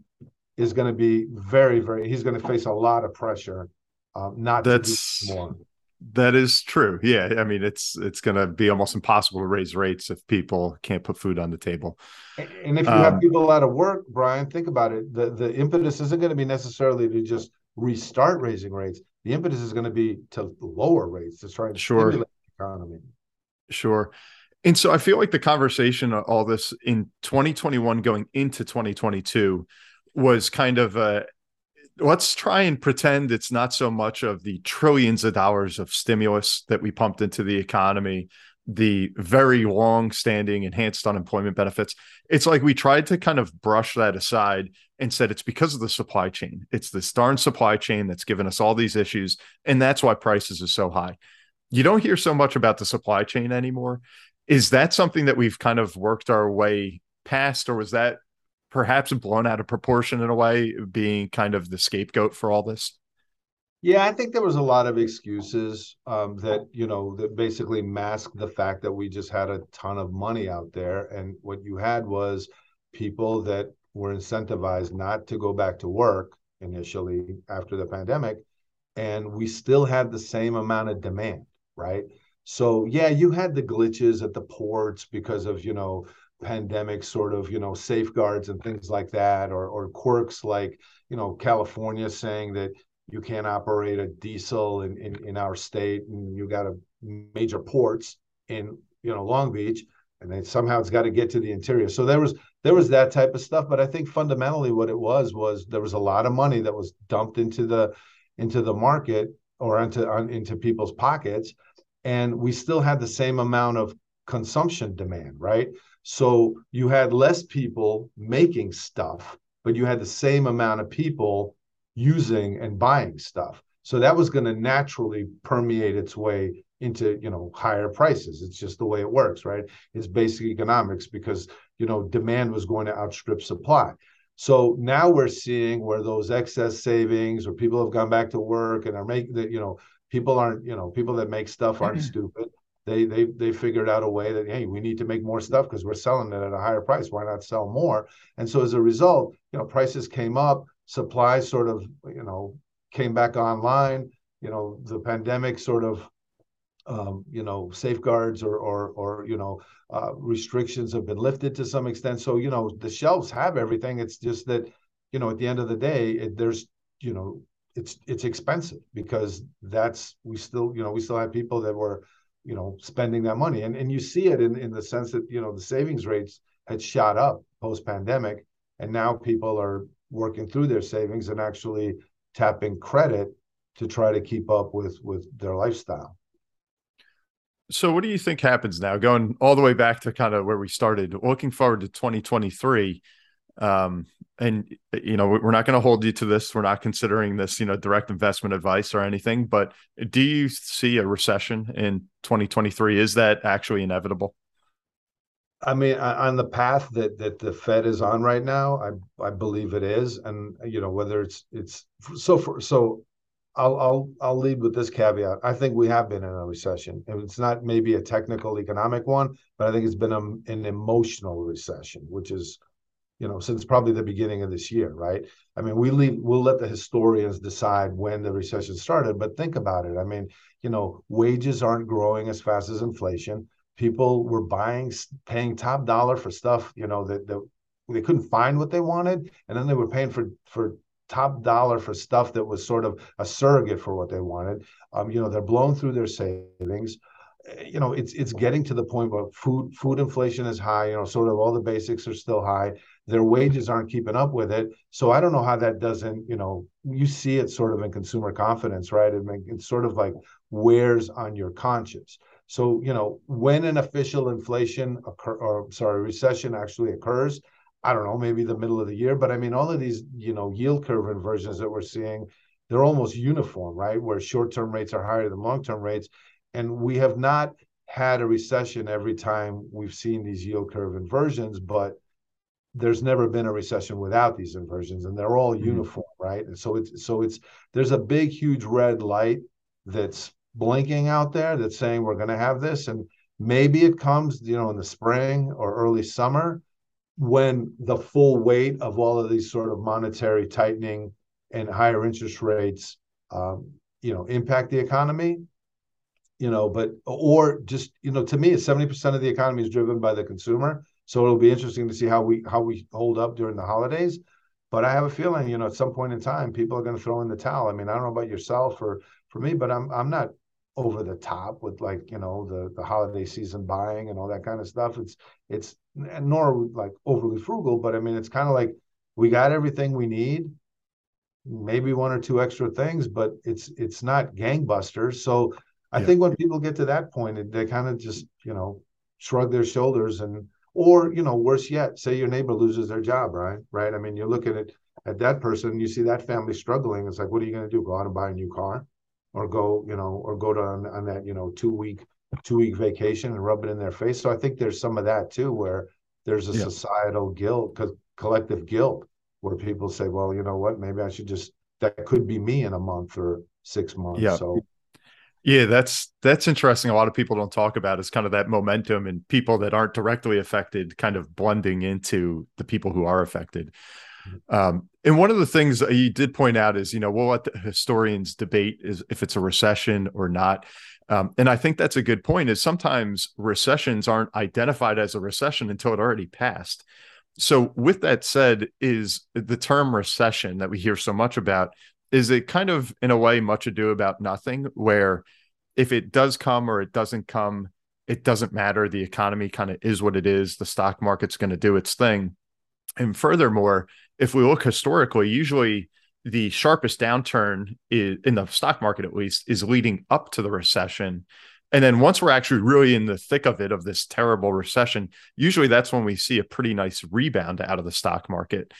is going to be very, very, he's going to face a lot of pressure um, not That's, more. That is true. Yeah, I mean it's it's going to be almost impossible to raise rates if people can't put food on the table. And if you um, have people out of work, Bryan, think about it. The the impetus isn't going to be necessarily to just restart raising rates. The impetus is going to be to lower rates to try and sure. stimulate the economy. Sure. And so I feel like the conversation all this in 2021 going into 2022 was kind of a let's try and pretend it's not so much of the trillions of dollars of stimulus that we pumped into the economy the very long standing enhanced unemployment benefits. It's like we tried to kind of brush that aside and said it's because of the supply chain. It's this darn supply chain that's given us all these issues and that's why prices are so high. You don't hear so much about the supply chain anymore. Is that something that we've kind of worked our way past or was that perhaps blown out of proportion in a way, being kind of the scapegoat for all this? Yeah, I think there was a lot of excuses um, that you know that basically masked the fact that we just had a ton of money out there, and what you had was people that were incentivized not to go back to work initially after the pandemic, and we still had the same amount of demand, right? So yeah, you had the glitches at the ports because of you know pandemic sort of you know safeguards and things like that or or quirks like you know california saying that you can't operate a diesel in in, in our state and you got a major ports in you know long beach and then somehow it's got to get to the interior. So there was there was that type of stuff but i think fundamentally what it was was there was a lot of money that was dumped into the into the market or into on, into people's pockets and we still had the same amount of consumption demand right so you had less people making stuff, but you had the same amount of people using and buying stuff. So that was going to naturally permeate its way into you know higher prices. It's just the way it works, right? It's basic economics because you know demand was going to outstrip supply. So now we're seeing where those excess savings or people have gone back to work and are making that you know people aren't you know people that make stuff aren't stupid they they they figured out a way that hey we need to make more stuff because we're selling it at a higher price why not sell more and so as a result you know prices came up supply sort of you know came back online. You know, the pandemic sort of um, you know safeguards or or or you know uh, restrictions have been lifted to some extent. So you know the shelves have everything. It's just that you know at the end of the day, it, there's you know it's it's expensive because that's we still you know we still have people that were you know spending that money. And and you see it in in the sense that you know the savings rates had shot up post pandemic and now people are working through their savings and actually tapping credit to try to keep up with with their lifestyle. So what do you think happens now going all the way back to kind of where we started looking forward to 2023 um, and you know we're not going to hold you to this we're not considering this you know direct investment advice or anything but do you see a recession in 2023 is that actually inevitable I mean, on the path that that the Fed is on right now, I I believe it is, and you know whether it's it's so for so I'll I'll I'll lead with this caveat. I think we have been in a recession. and It's not maybe a technical economic one, but I think it's been a, an emotional recession, which is, you know, since probably the beginning of this year, right? I mean, we leave we'll let the historians decide when the recession started, but think about it. I mean, you know, wages aren't growing as fast as inflation. People were buying, paying top dollar for stuff, you know, that that they couldn't find what they wanted, and then they were paying for for top dollar for stuff that was sort of a surrogate for what they wanted. Um, you know, they're blown through their savings. You know, it's it's getting to the point where food food inflation is high. You know, sort of all the basics are still high. Their wages aren't keeping up with it. So I don't know how that doesn't. You know, you see it sort of in consumer confidence, right? It, it's sort of like wears on your conscience. So you know, when an official inflation occur, or sorry, recession actually occurs, I don't know, maybe the middle of the year. But I mean, all of these, you know, yield curve inversions that we're seeing, they're almost uniform, right? Where short term rates are higher than long term rates. And we have not had a recession every time we've seen these yield curve inversions, but there's never been a recession without these inversions and they're all mm-hmm. uniform right and so it's so it's there's a big huge red light that's blinking out there that's saying we're going to have this and maybe it comes you know in the spring or early summer when the full weight of all of these sort of monetary tightening and higher interest rates, um, you know, impact the economy, you know, but or just you know, to me, seventy percent of the economy is driven by the consumer. So it'll be interesting to see how we how we hold up during the holidays. But I have a feeling, you know, at some point in time, people are going to throw in the towel. I mean, I don't know about yourself or for me, but I'm I'm not over the top with like you know the the holiday season buying and all that kind of stuff it's it's nor like overly frugal but i mean it's kind of like we got everything we need maybe one or two extra things but it's it's not gangbusters so i yeah. think when people get to that point they kind of just you know shrug their shoulders and or you know worse yet say your neighbor loses their job right right i mean you look at it at that person you see that family struggling it's like what are you going to do go out and buy a new car or go, you know, or go to on, on that, you know, two week two week vacation and rub it in their face. So I think there's some of that too, where there's a yeah. societal guilt, collective guilt, where people say, well, you know what, maybe I should just that could be me in a month or six months. Yeah. So yeah, that's that's interesting. A lot of people don't talk about is kind of that momentum and people that aren't directly affected kind of blending into the people who are affected. Um, and one of the things you did point out is, you know, we'll let the historians debate is if it's a recession or not. Um, and I think that's a good point. Is sometimes recessions aren't identified as a recession until it already passed. So, with that said, is the term recession that we hear so much about is it kind of in a way much ado about nothing, where if it does come or it doesn't come, it doesn't matter. The economy kind of is what it is. The stock market's going to do its thing. And furthermore, if we look historically, usually the sharpest downturn is, in the stock market, at least, is leading up to the recession. And then once we're actually really in the thick of it, of this terrible recession, usually that's when we see a pretty nice rebound out of the stock market.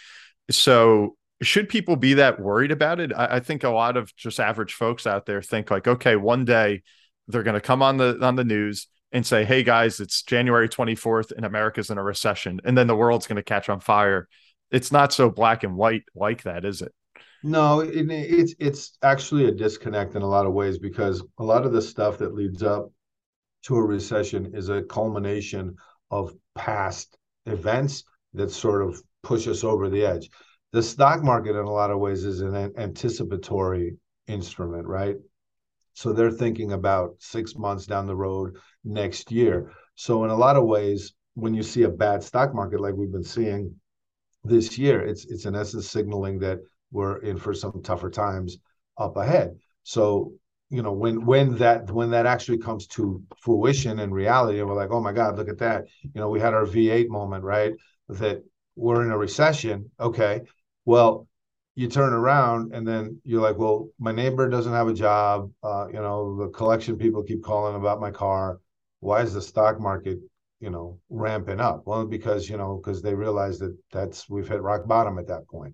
So, should people be that worried about it? I, I think a lot of just average folks out there think like, okay, one day they're going to come on the on the news and say, "Hey guys, it's January 24th and America's in a recession," and then the world's going to catch on fire. It's not so black and white like that, is it? No, it, it's it's actually a disconnect in a lot of ways because a lot of the stuff that leads up to a recession is a culmination of past events that sort of push us over the edge. The stock market, in a lot of ways, is an anticipatory instrument, right? So they're thinking about six months down the road next year. So in a lot of ways, when you see a bad stock market like we've been seeing this year, it's it's in essence signaling that we're in for some tougher times up ahead. So you know when when that when that actually comes to fruition and reality, and we're like, oh my God, look at that. You know, we had our V8 moment, right? That we're in a recession. Okay, well, you turn around and then you're like, well, my neighbor doesn't have a job. Uh, you know, the collection people keep calling about my car. Why is the stock market, you know, ramping up? Well, because you know, because they realize that that's we've hit rock bottom at that point.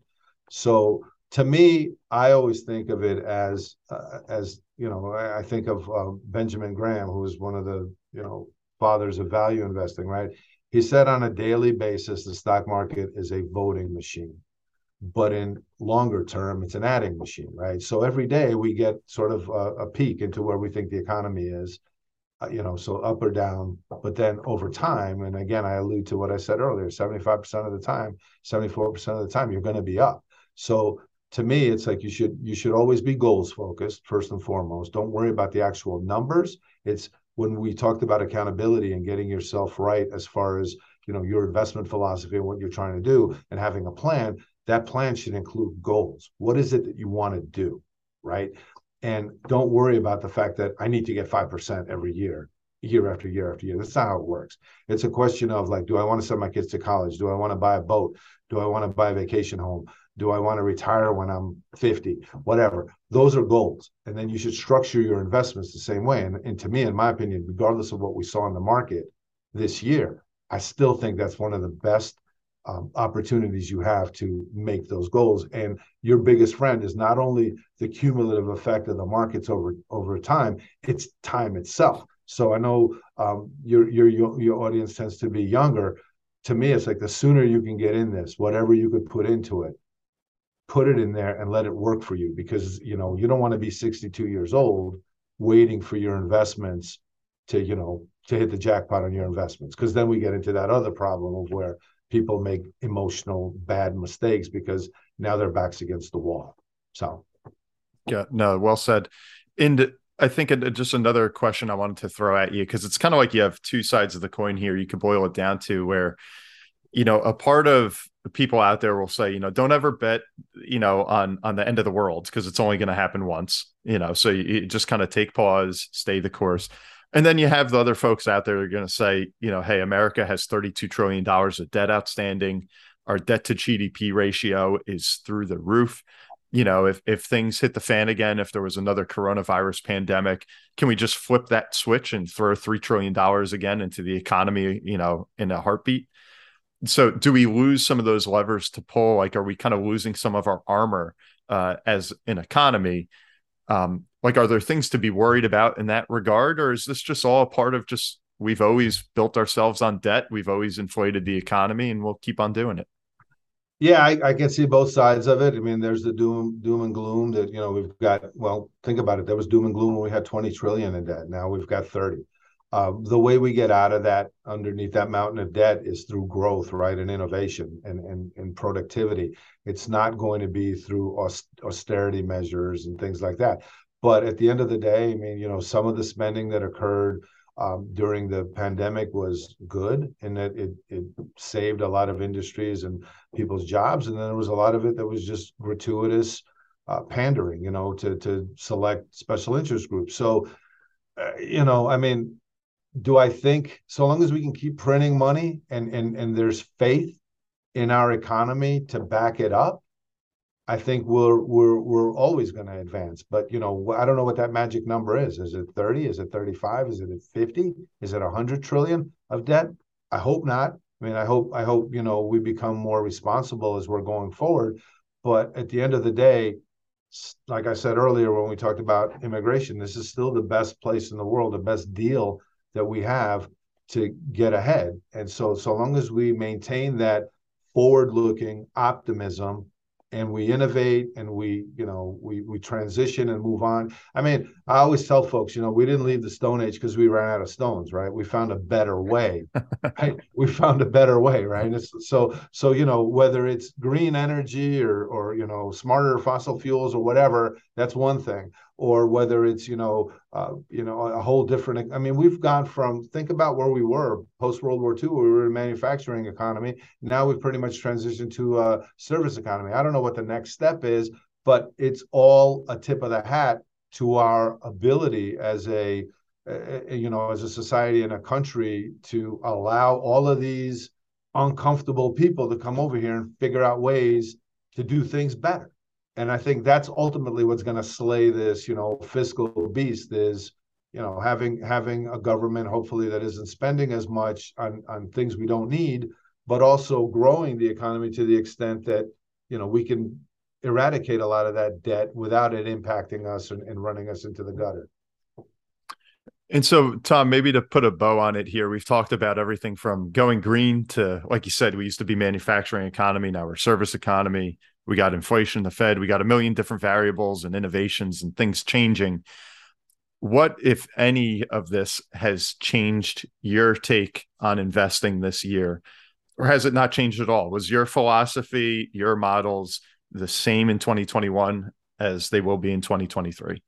So to me, I always think of it as uh, as you know, I, I think of uh, Benjamin Graham, who was one of the you know fathers of value investing, right? He said on a daily basis, the stock market is a voting machine but in longer term, it's an adding machine, right? So every day we get sort of a, a peek into where we think the economy is, uh, you know, so up or down. But then over time, and again, I allude to what I said earlier: seventy-five percent of the time, seventy-four percent of the time, you're going to be up. So to me, it's like you should you should always be goals focused first and foremost. Don't worry about the actual numbers. It's when we talked about accountability and getting yourself right as far as you know your investment philosophy and what you're trying to do and having a plan that plan should include goals. What is it that you want to do? Right. And don't worry about the fact that I need to get 5% every year, year after year after year. That's not how it works. It's a question of like, do I want to send my kids to college? Do I want to buy a boat? Do I want to buy a vacation home? Do I want to retire when I'm 50? Whatever. Those are goals. And then you should structure your investments the same way. And, and to me, in my opinion, regardless of what we saw in the market this year, I still think that's one of the best um, opportunities you have to make those goals. And your biggest friend is not only the cumulative effect of the markets over over time; it's time itself. So I know um, your your your audience tends to be younger. To me, it's like the sooner you can get in this, whatever you could put into it, put it in there and let it work for you. Because you know you don't want to be 62 years old waiting for your investments to you know to hit the jackpot on your investments. Because then we get into that other problem of where people make emotional bad mistakes because now their backs against the wall. So, yeah, no, well said. And I think just another question I wanted to throw at you because it's kind of like you have two sides of the coin here. You could boil it down to where, you know, a part of people out there will say, you know, don't ever bet, you know, on on the end of the world because it's only going to happen once. You know, so you, you just kind of take pause, stay the course. And then you have the other folks out there who are going to say, you know, hey, America has $32 trillion of debt outstanding. Our debt to GDP ratio is through the roof. You know, if, if things hit the fan again, if there was another coronavirus pandemic, can we just flip that switch and throw $3 trillion again into the economy, you know, in a heartbeat? So, do we lose some of those levers to pull? Like, are we kind of losing some of our armor uh, as an economy? Um, like, are there things to be worried about in that regard, or is this just all a part of just we've always built ourselves on debt, we've always inflated the economy, and we'll keep on doing it? Yeah, I, I, can see both sides of it. I mean, there's the doom, doom and gloom that you know we've got. Well, think about it. There was doom and gloom when we had 20 trillion in debt. Now we've got 30. Uh, the way we get out of that underneath that mountain of debt is through growth, right, and innovation and and, and productivity. It's not going to be through austerity measures and things like that. But at the end of the day, I mean, you know, some of the spending that occurred um, during the pandemic was good and that it, it saved a lot of industries and people's jobs. And then there was a lot of it that was just gratuitous uh, pandering, you know, to, to select special interest groups. So, uh, you know, I mean, do I think so long as we can keep printing money and, and, and there's faith in our economy to back it up, I think we're we're we're always going to advance. But you know, I don't know what that magic number is. Is it 30? Is it 35? Is it 50? Is it 100 trillion of debt? I hope not. I mean, I hope I hope you know we become more responsible as we're going forward. But at the end of the day, like I said earlier when we talked about immigration, this is still the best place in the world, the best deal that we have to get ahead. And so, so long as we maintain that forward-looking optimism and we innovate and we you know we we transition and move on. I mean i always tell folks you know we didn't leave the stone age because we ran out of stones right? We found a better way right? We found a better way right? It's, so so you know whether it's green energy or or you know smarter fossil fuels or whatever that's one thing or whether it's you know uh, you know a whole different i mean we've gone from think about where we were post world war ii we were a manufacturing economy. Now we've pretty much transitioned to a service economy. I don't know what the next step is but it's all a tip of the hat to our ability as a, a you know as a society and a country to allow all of these uncomfortable people to come over here and figure out ways to do things better and I think that's ultimately what's going to slay this, you know, fiscal beast is, you know, having having a government hopefully that isn't spending as much on on things we don't need, but also growing the economy to the extent that, you know, we can eradicate a lot of that debt without it impacting us and, and running us into the gutter. And so, Tom, maybe to put a bow on it here, we've talked about everything from going green to, like you said, we used to be manufacturing economy, now we're service economy we got inflation, the Fed, we got a million different variables and innovations and things changing. What, if any, of this has changed your take on investing this year? Or has it not changed at all? Was your philosophy, your models the same in 2021 as they will be in 2023?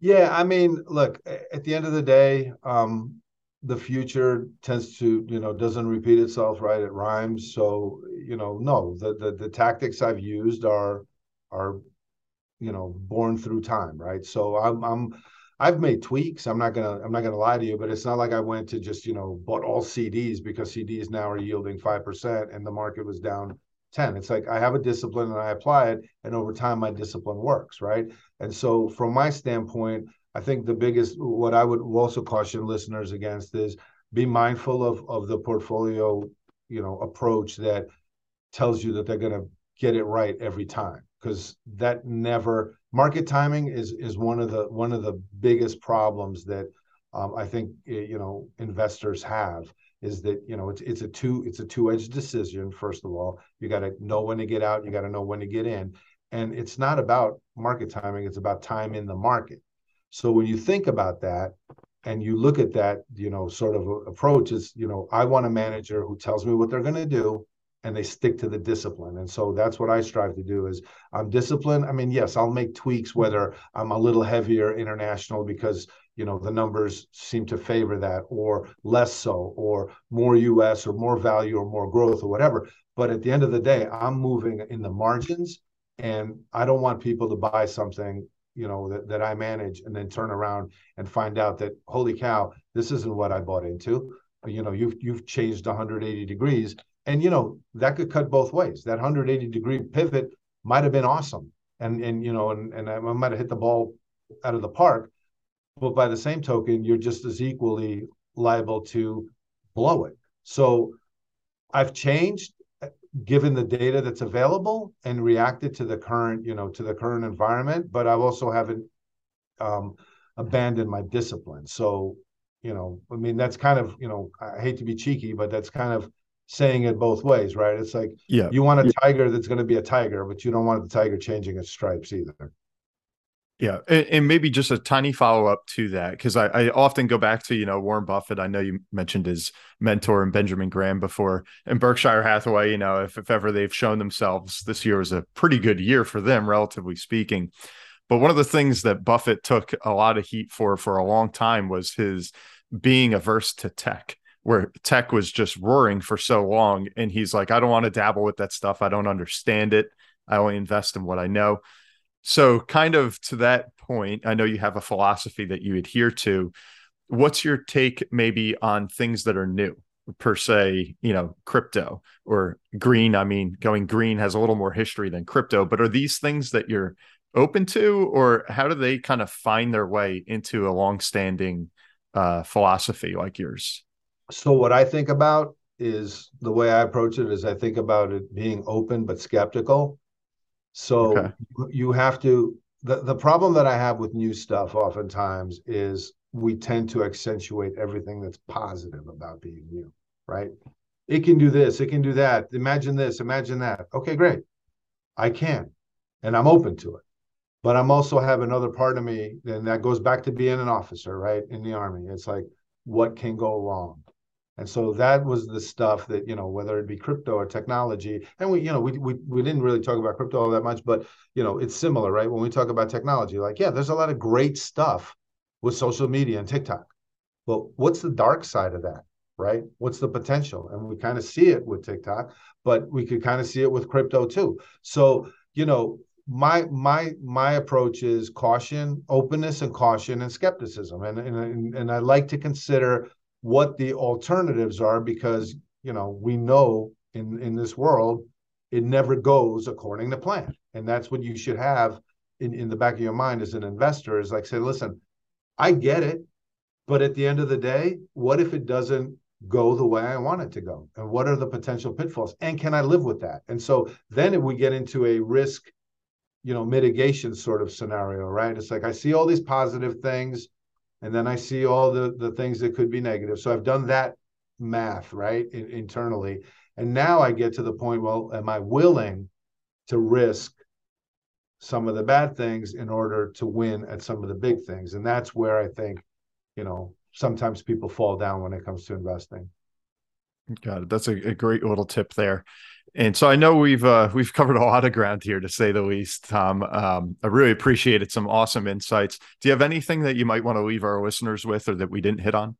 Yeah, I mean, look, at the end of the day, um, the future tends to you know doesn't repeat itself right? It rhymes. So you know no the the, the tactics i've used are are you know born through time right? So i'm i'm i've made tweaks. I'm not gonna i'm not gonna lie to you but it's not like i went to just you know bought all cds because cds now are yielding 5% and the market was down 10 it's like i have a discipline and i apply it and over time my discipline works right? And so from my standpoint I think the biggest, what I would also caution listeners against is be mindful of of the portfolio, you know, approach that tells you that they're going to get it right every time because that never market timing is is one of the one of the biggest problems that um, I think eh, you know investors have is that you know it's it's a two it's a two edged decision. First of all, you got to know when to get out, you got to know when to get in, and it's not about market timing; it's about time in the market. So when you think about that and you look at that, you know, sort of approach is, you know, I want a manager who tells me what they're going to do and they stick to the discipline. And so that's what I strive to do is I'm disciplined. I mean, yes, I'll make tweaks whether I'm a little heavier international because, you know, the numbers seem to favor that or less so or more US or more value or more growth or whatever. But at the end of the day, I'm moving in the margins and I don't want people to buy something you know that, that i manage and then turn around and find out that holy cow this isn't what i bought into. You know you've you've changed 180 degrees and you know that could cut both ways. That 180 degree pivot might have been awesome and and you know and, and i might have hit the ball out of the park but by the same token you're just as equally liable to blow it. So i've changed given the data that's available and reacted to the current you know to the current environment but i also haven't um, abandoned my discipline. So you know i mean that's kind of you know i hate to be cheeky but that's kind of saying it both ways right? It's like yeah. you want a tiger that's going to be a tiger but you don't want the tiger changing its stripes either yeah, and, maybe just a tiny follow up to that because I, I, often go back to you know Warren Buffett. I know you mentioned his mentor and Benjamin Graham before, and Berkshire Hathaway. You know, if if ever they've shown themselves, this year was a pretty good year for them, relatively speaking. But one of the things that Buffett took a lot of heat for for a long time was his being averse to tech, where tech was just roaring for so long, and he's like, I don't want to dabble with that stuff. I don't understand it. I only invest in what I know. So, kind of to that point, I know you have a philosophy that you adhere to. What's your take maybe on things that are new, per se, you know, crypto or green? I mean, going green has a little more history than crypto, but are these things that you're open to, or how do they kind of find their way into a long-standing uh, philosophy like yours? So, what I think about is the way I approach it is I think about it being open but skeptical. So okay. you have to the, the problem that I have with new stuff oftentimes is we tend to accentuate everything that's positive about being new, right? It can do this, it can do that. Imagine this, imagine that. Okay, great. I can, and I'm open to it. But I'm also have another part of me, and that goes back to being an officer, right, in the army. It's like, what can go wrong? And so that was the stuff that, you know, whether it be crypto or technology, and we, you know, we, we, we didn't really talk about crypto all that much, but, you know, it's similar, right? When we talk about technology, like, yeah, there's a lot of great stuff with social media and TikTok. But what's the dark side of that, right? What's the potential? And we kind of see it with TikTok, but we could kind of see it with crypto too. So, you know, my my my approach is caution, openness, and caution and skepticism, and and and I like to consider what the alternatives are because you know we know in in this world it never goes according to plan. And that's what you should have in in the back of your mind as an investor is like say listen i get it. But at the end of the day what if it doesn't go the way i want it to go? And what are the potential pitfalls? And can i live with that? And so then we get into a risk you know mitigation sort of scenario right? It's like i see all these positive things and then I see all the the things that could be negative. So I've done that math right in, internally, and now I get to the point. Well, am I willing to risk some of the bad things in order to win at some of the big things? And that's where I think, you know, sometimes people fall down when it comes to investing. Got it. That's a, a great little tip there. And so I know we've uh, we've covered a lot of ground here, to say the least. Tom, um, I really appreciated some awesome insights. Do you have anything that you might want to leave our listeners with, or that we didn't hit on?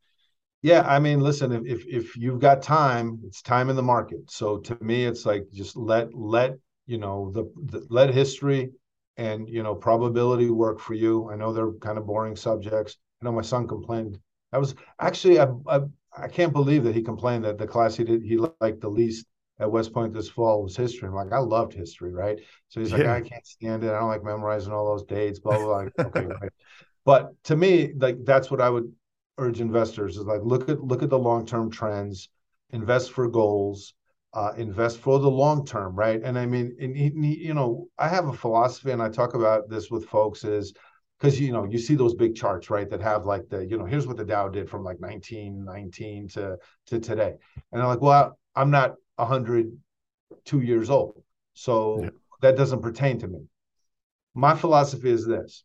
Yeah, I mean, listen, if if you've got time, it's time in the market. So to me, it's like just let let you know the, the let history and you know probability work for you. I know they're kind of boring subjects. I know my son complained. I was actually I, I I can't believe that he complained that the class he did he liked the least at West Point this fall was history. I'm like, I loved history, right? So he's like, I can't stand it. I don't like memorizing all those dates, blah, blah, blah. okay, right. But to me, like that's what I would urge investors is like look at look at the long-term trends, invest for goals, uh, invest for the long term, right? And I mean, and, you know, I have a philosophy, and I talk about this with folks is because you know you see those big charts right that have like the you know here's what the Dow did from like 1919 to to today, and I'm like, well, I'm not 102 years old. So yeah. that doesn't pertain to me. My philosophy is this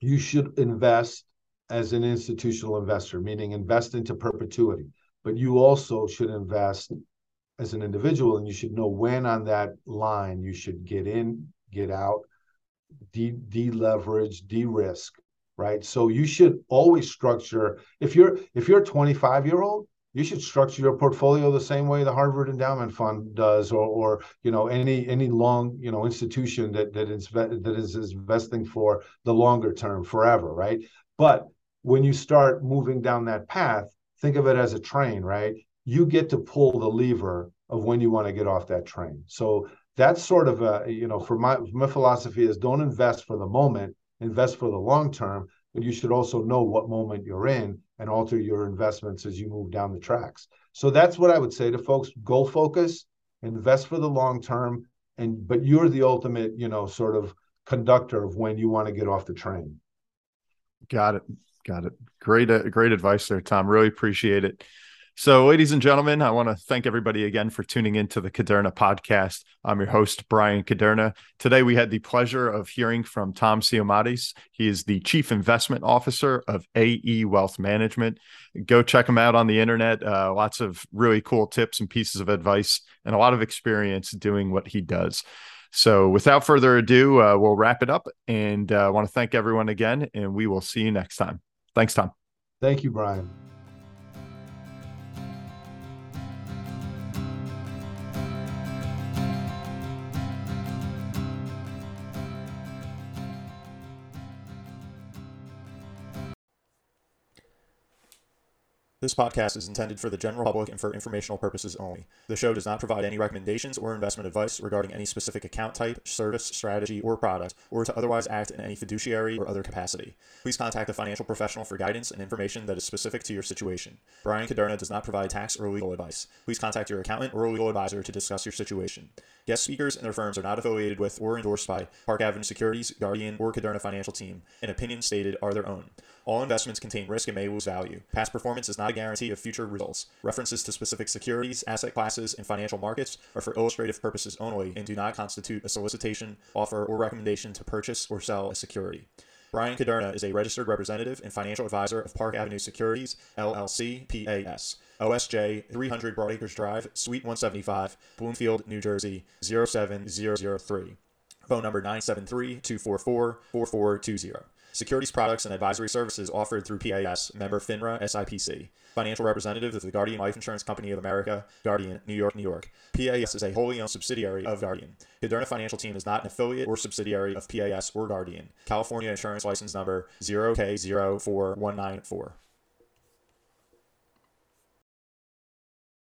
you should invest as an institutional investor, meaning invest into perpetuity, but you also should invest as an individual and you should know when on that line you should get in, get out, de deleverage, de-risk, right? So you should always structure if you're if you're a 25 year old, you should structure your portfolio the same way the Harvard Endowment Fund does, or, or you know any any long you know institution that that is that is investing for the longer term forever, right? But when you start moving down that path, think of it as a train, right? You get to pull the lever of when you want to get off that train. So that's sort of a you know for my my philosophy is don't invest for the moment, invest for the long term, but you should also know what moment you're in and alter your investments as you move down the tracks. So that's what I would say to folks: goal focus, invest for the long term, and but you're the ultimate, you know, sort of conductor of when you want to get off the train. Got it. Got it. Great, uh, great advice there, Tom. Really appreciate it. So, ladies and gentlemen, I want to thank everybody again for tuning into the Kuderna podcast. I'm your host, Bryan Kuderna. Today, we had the pleasure of hearing from Tom Siomades. He is the Chief Investment Officer of AE Wealth Management. Go check him out on the internet. Uh, lots of really cool tips and pieces of advice, and a lot of experience doing what he does. So, without further ado, uh, we'll wrap it up. And I uh, want to thank everyone again, and we will see you next time. Thanks, Tom. Thank you, Bryan. This podcast is intended for the general public and for informational purposes only. The show does not provide any recommendations or investment advice regarding any specific account type, service, strategy, or product, or to otherwise act in any fiduciary or other capacity. Please contact a financial professional for guidance and information that is specific to your situation. Bryan Kuderna does not provide tax or legal advice. Please contact your accountant or legal advisor to discuss your situation. Guest speakers and their firms are not affiliated with or endorsed by Park Avenue Securities, Guardian, or Kuderna Financial Team, and opinions stated are their own. All investments contain risk and may lose value. Past performance is not a guarantee of future results. References to specific securities, asset classes, and financial markets are for illustrative purposes only and do not constitute a solicitation, offer, or recommendation to purchase or sell a security. Bryan Kuderna is a registered representative and financial advisor of Park Avenue Securities, LLC, PAS. OSJ 300 Broadacres Drive, Suite 175, Bloomfield, New Jersey 07003. Phone number 973 244 4420. Securities products and advisory services offered through PAS, member FINRA SIPC. Financial representative of the Guardian Life Insurance Company of America, Guardian, New York, New York. PAS is a wholly owned subsidiary of Guardian. Kuderna Financial Team is not an affiliate or subsidiary of PAS or Guardian. California Insurance License Number 0K04194.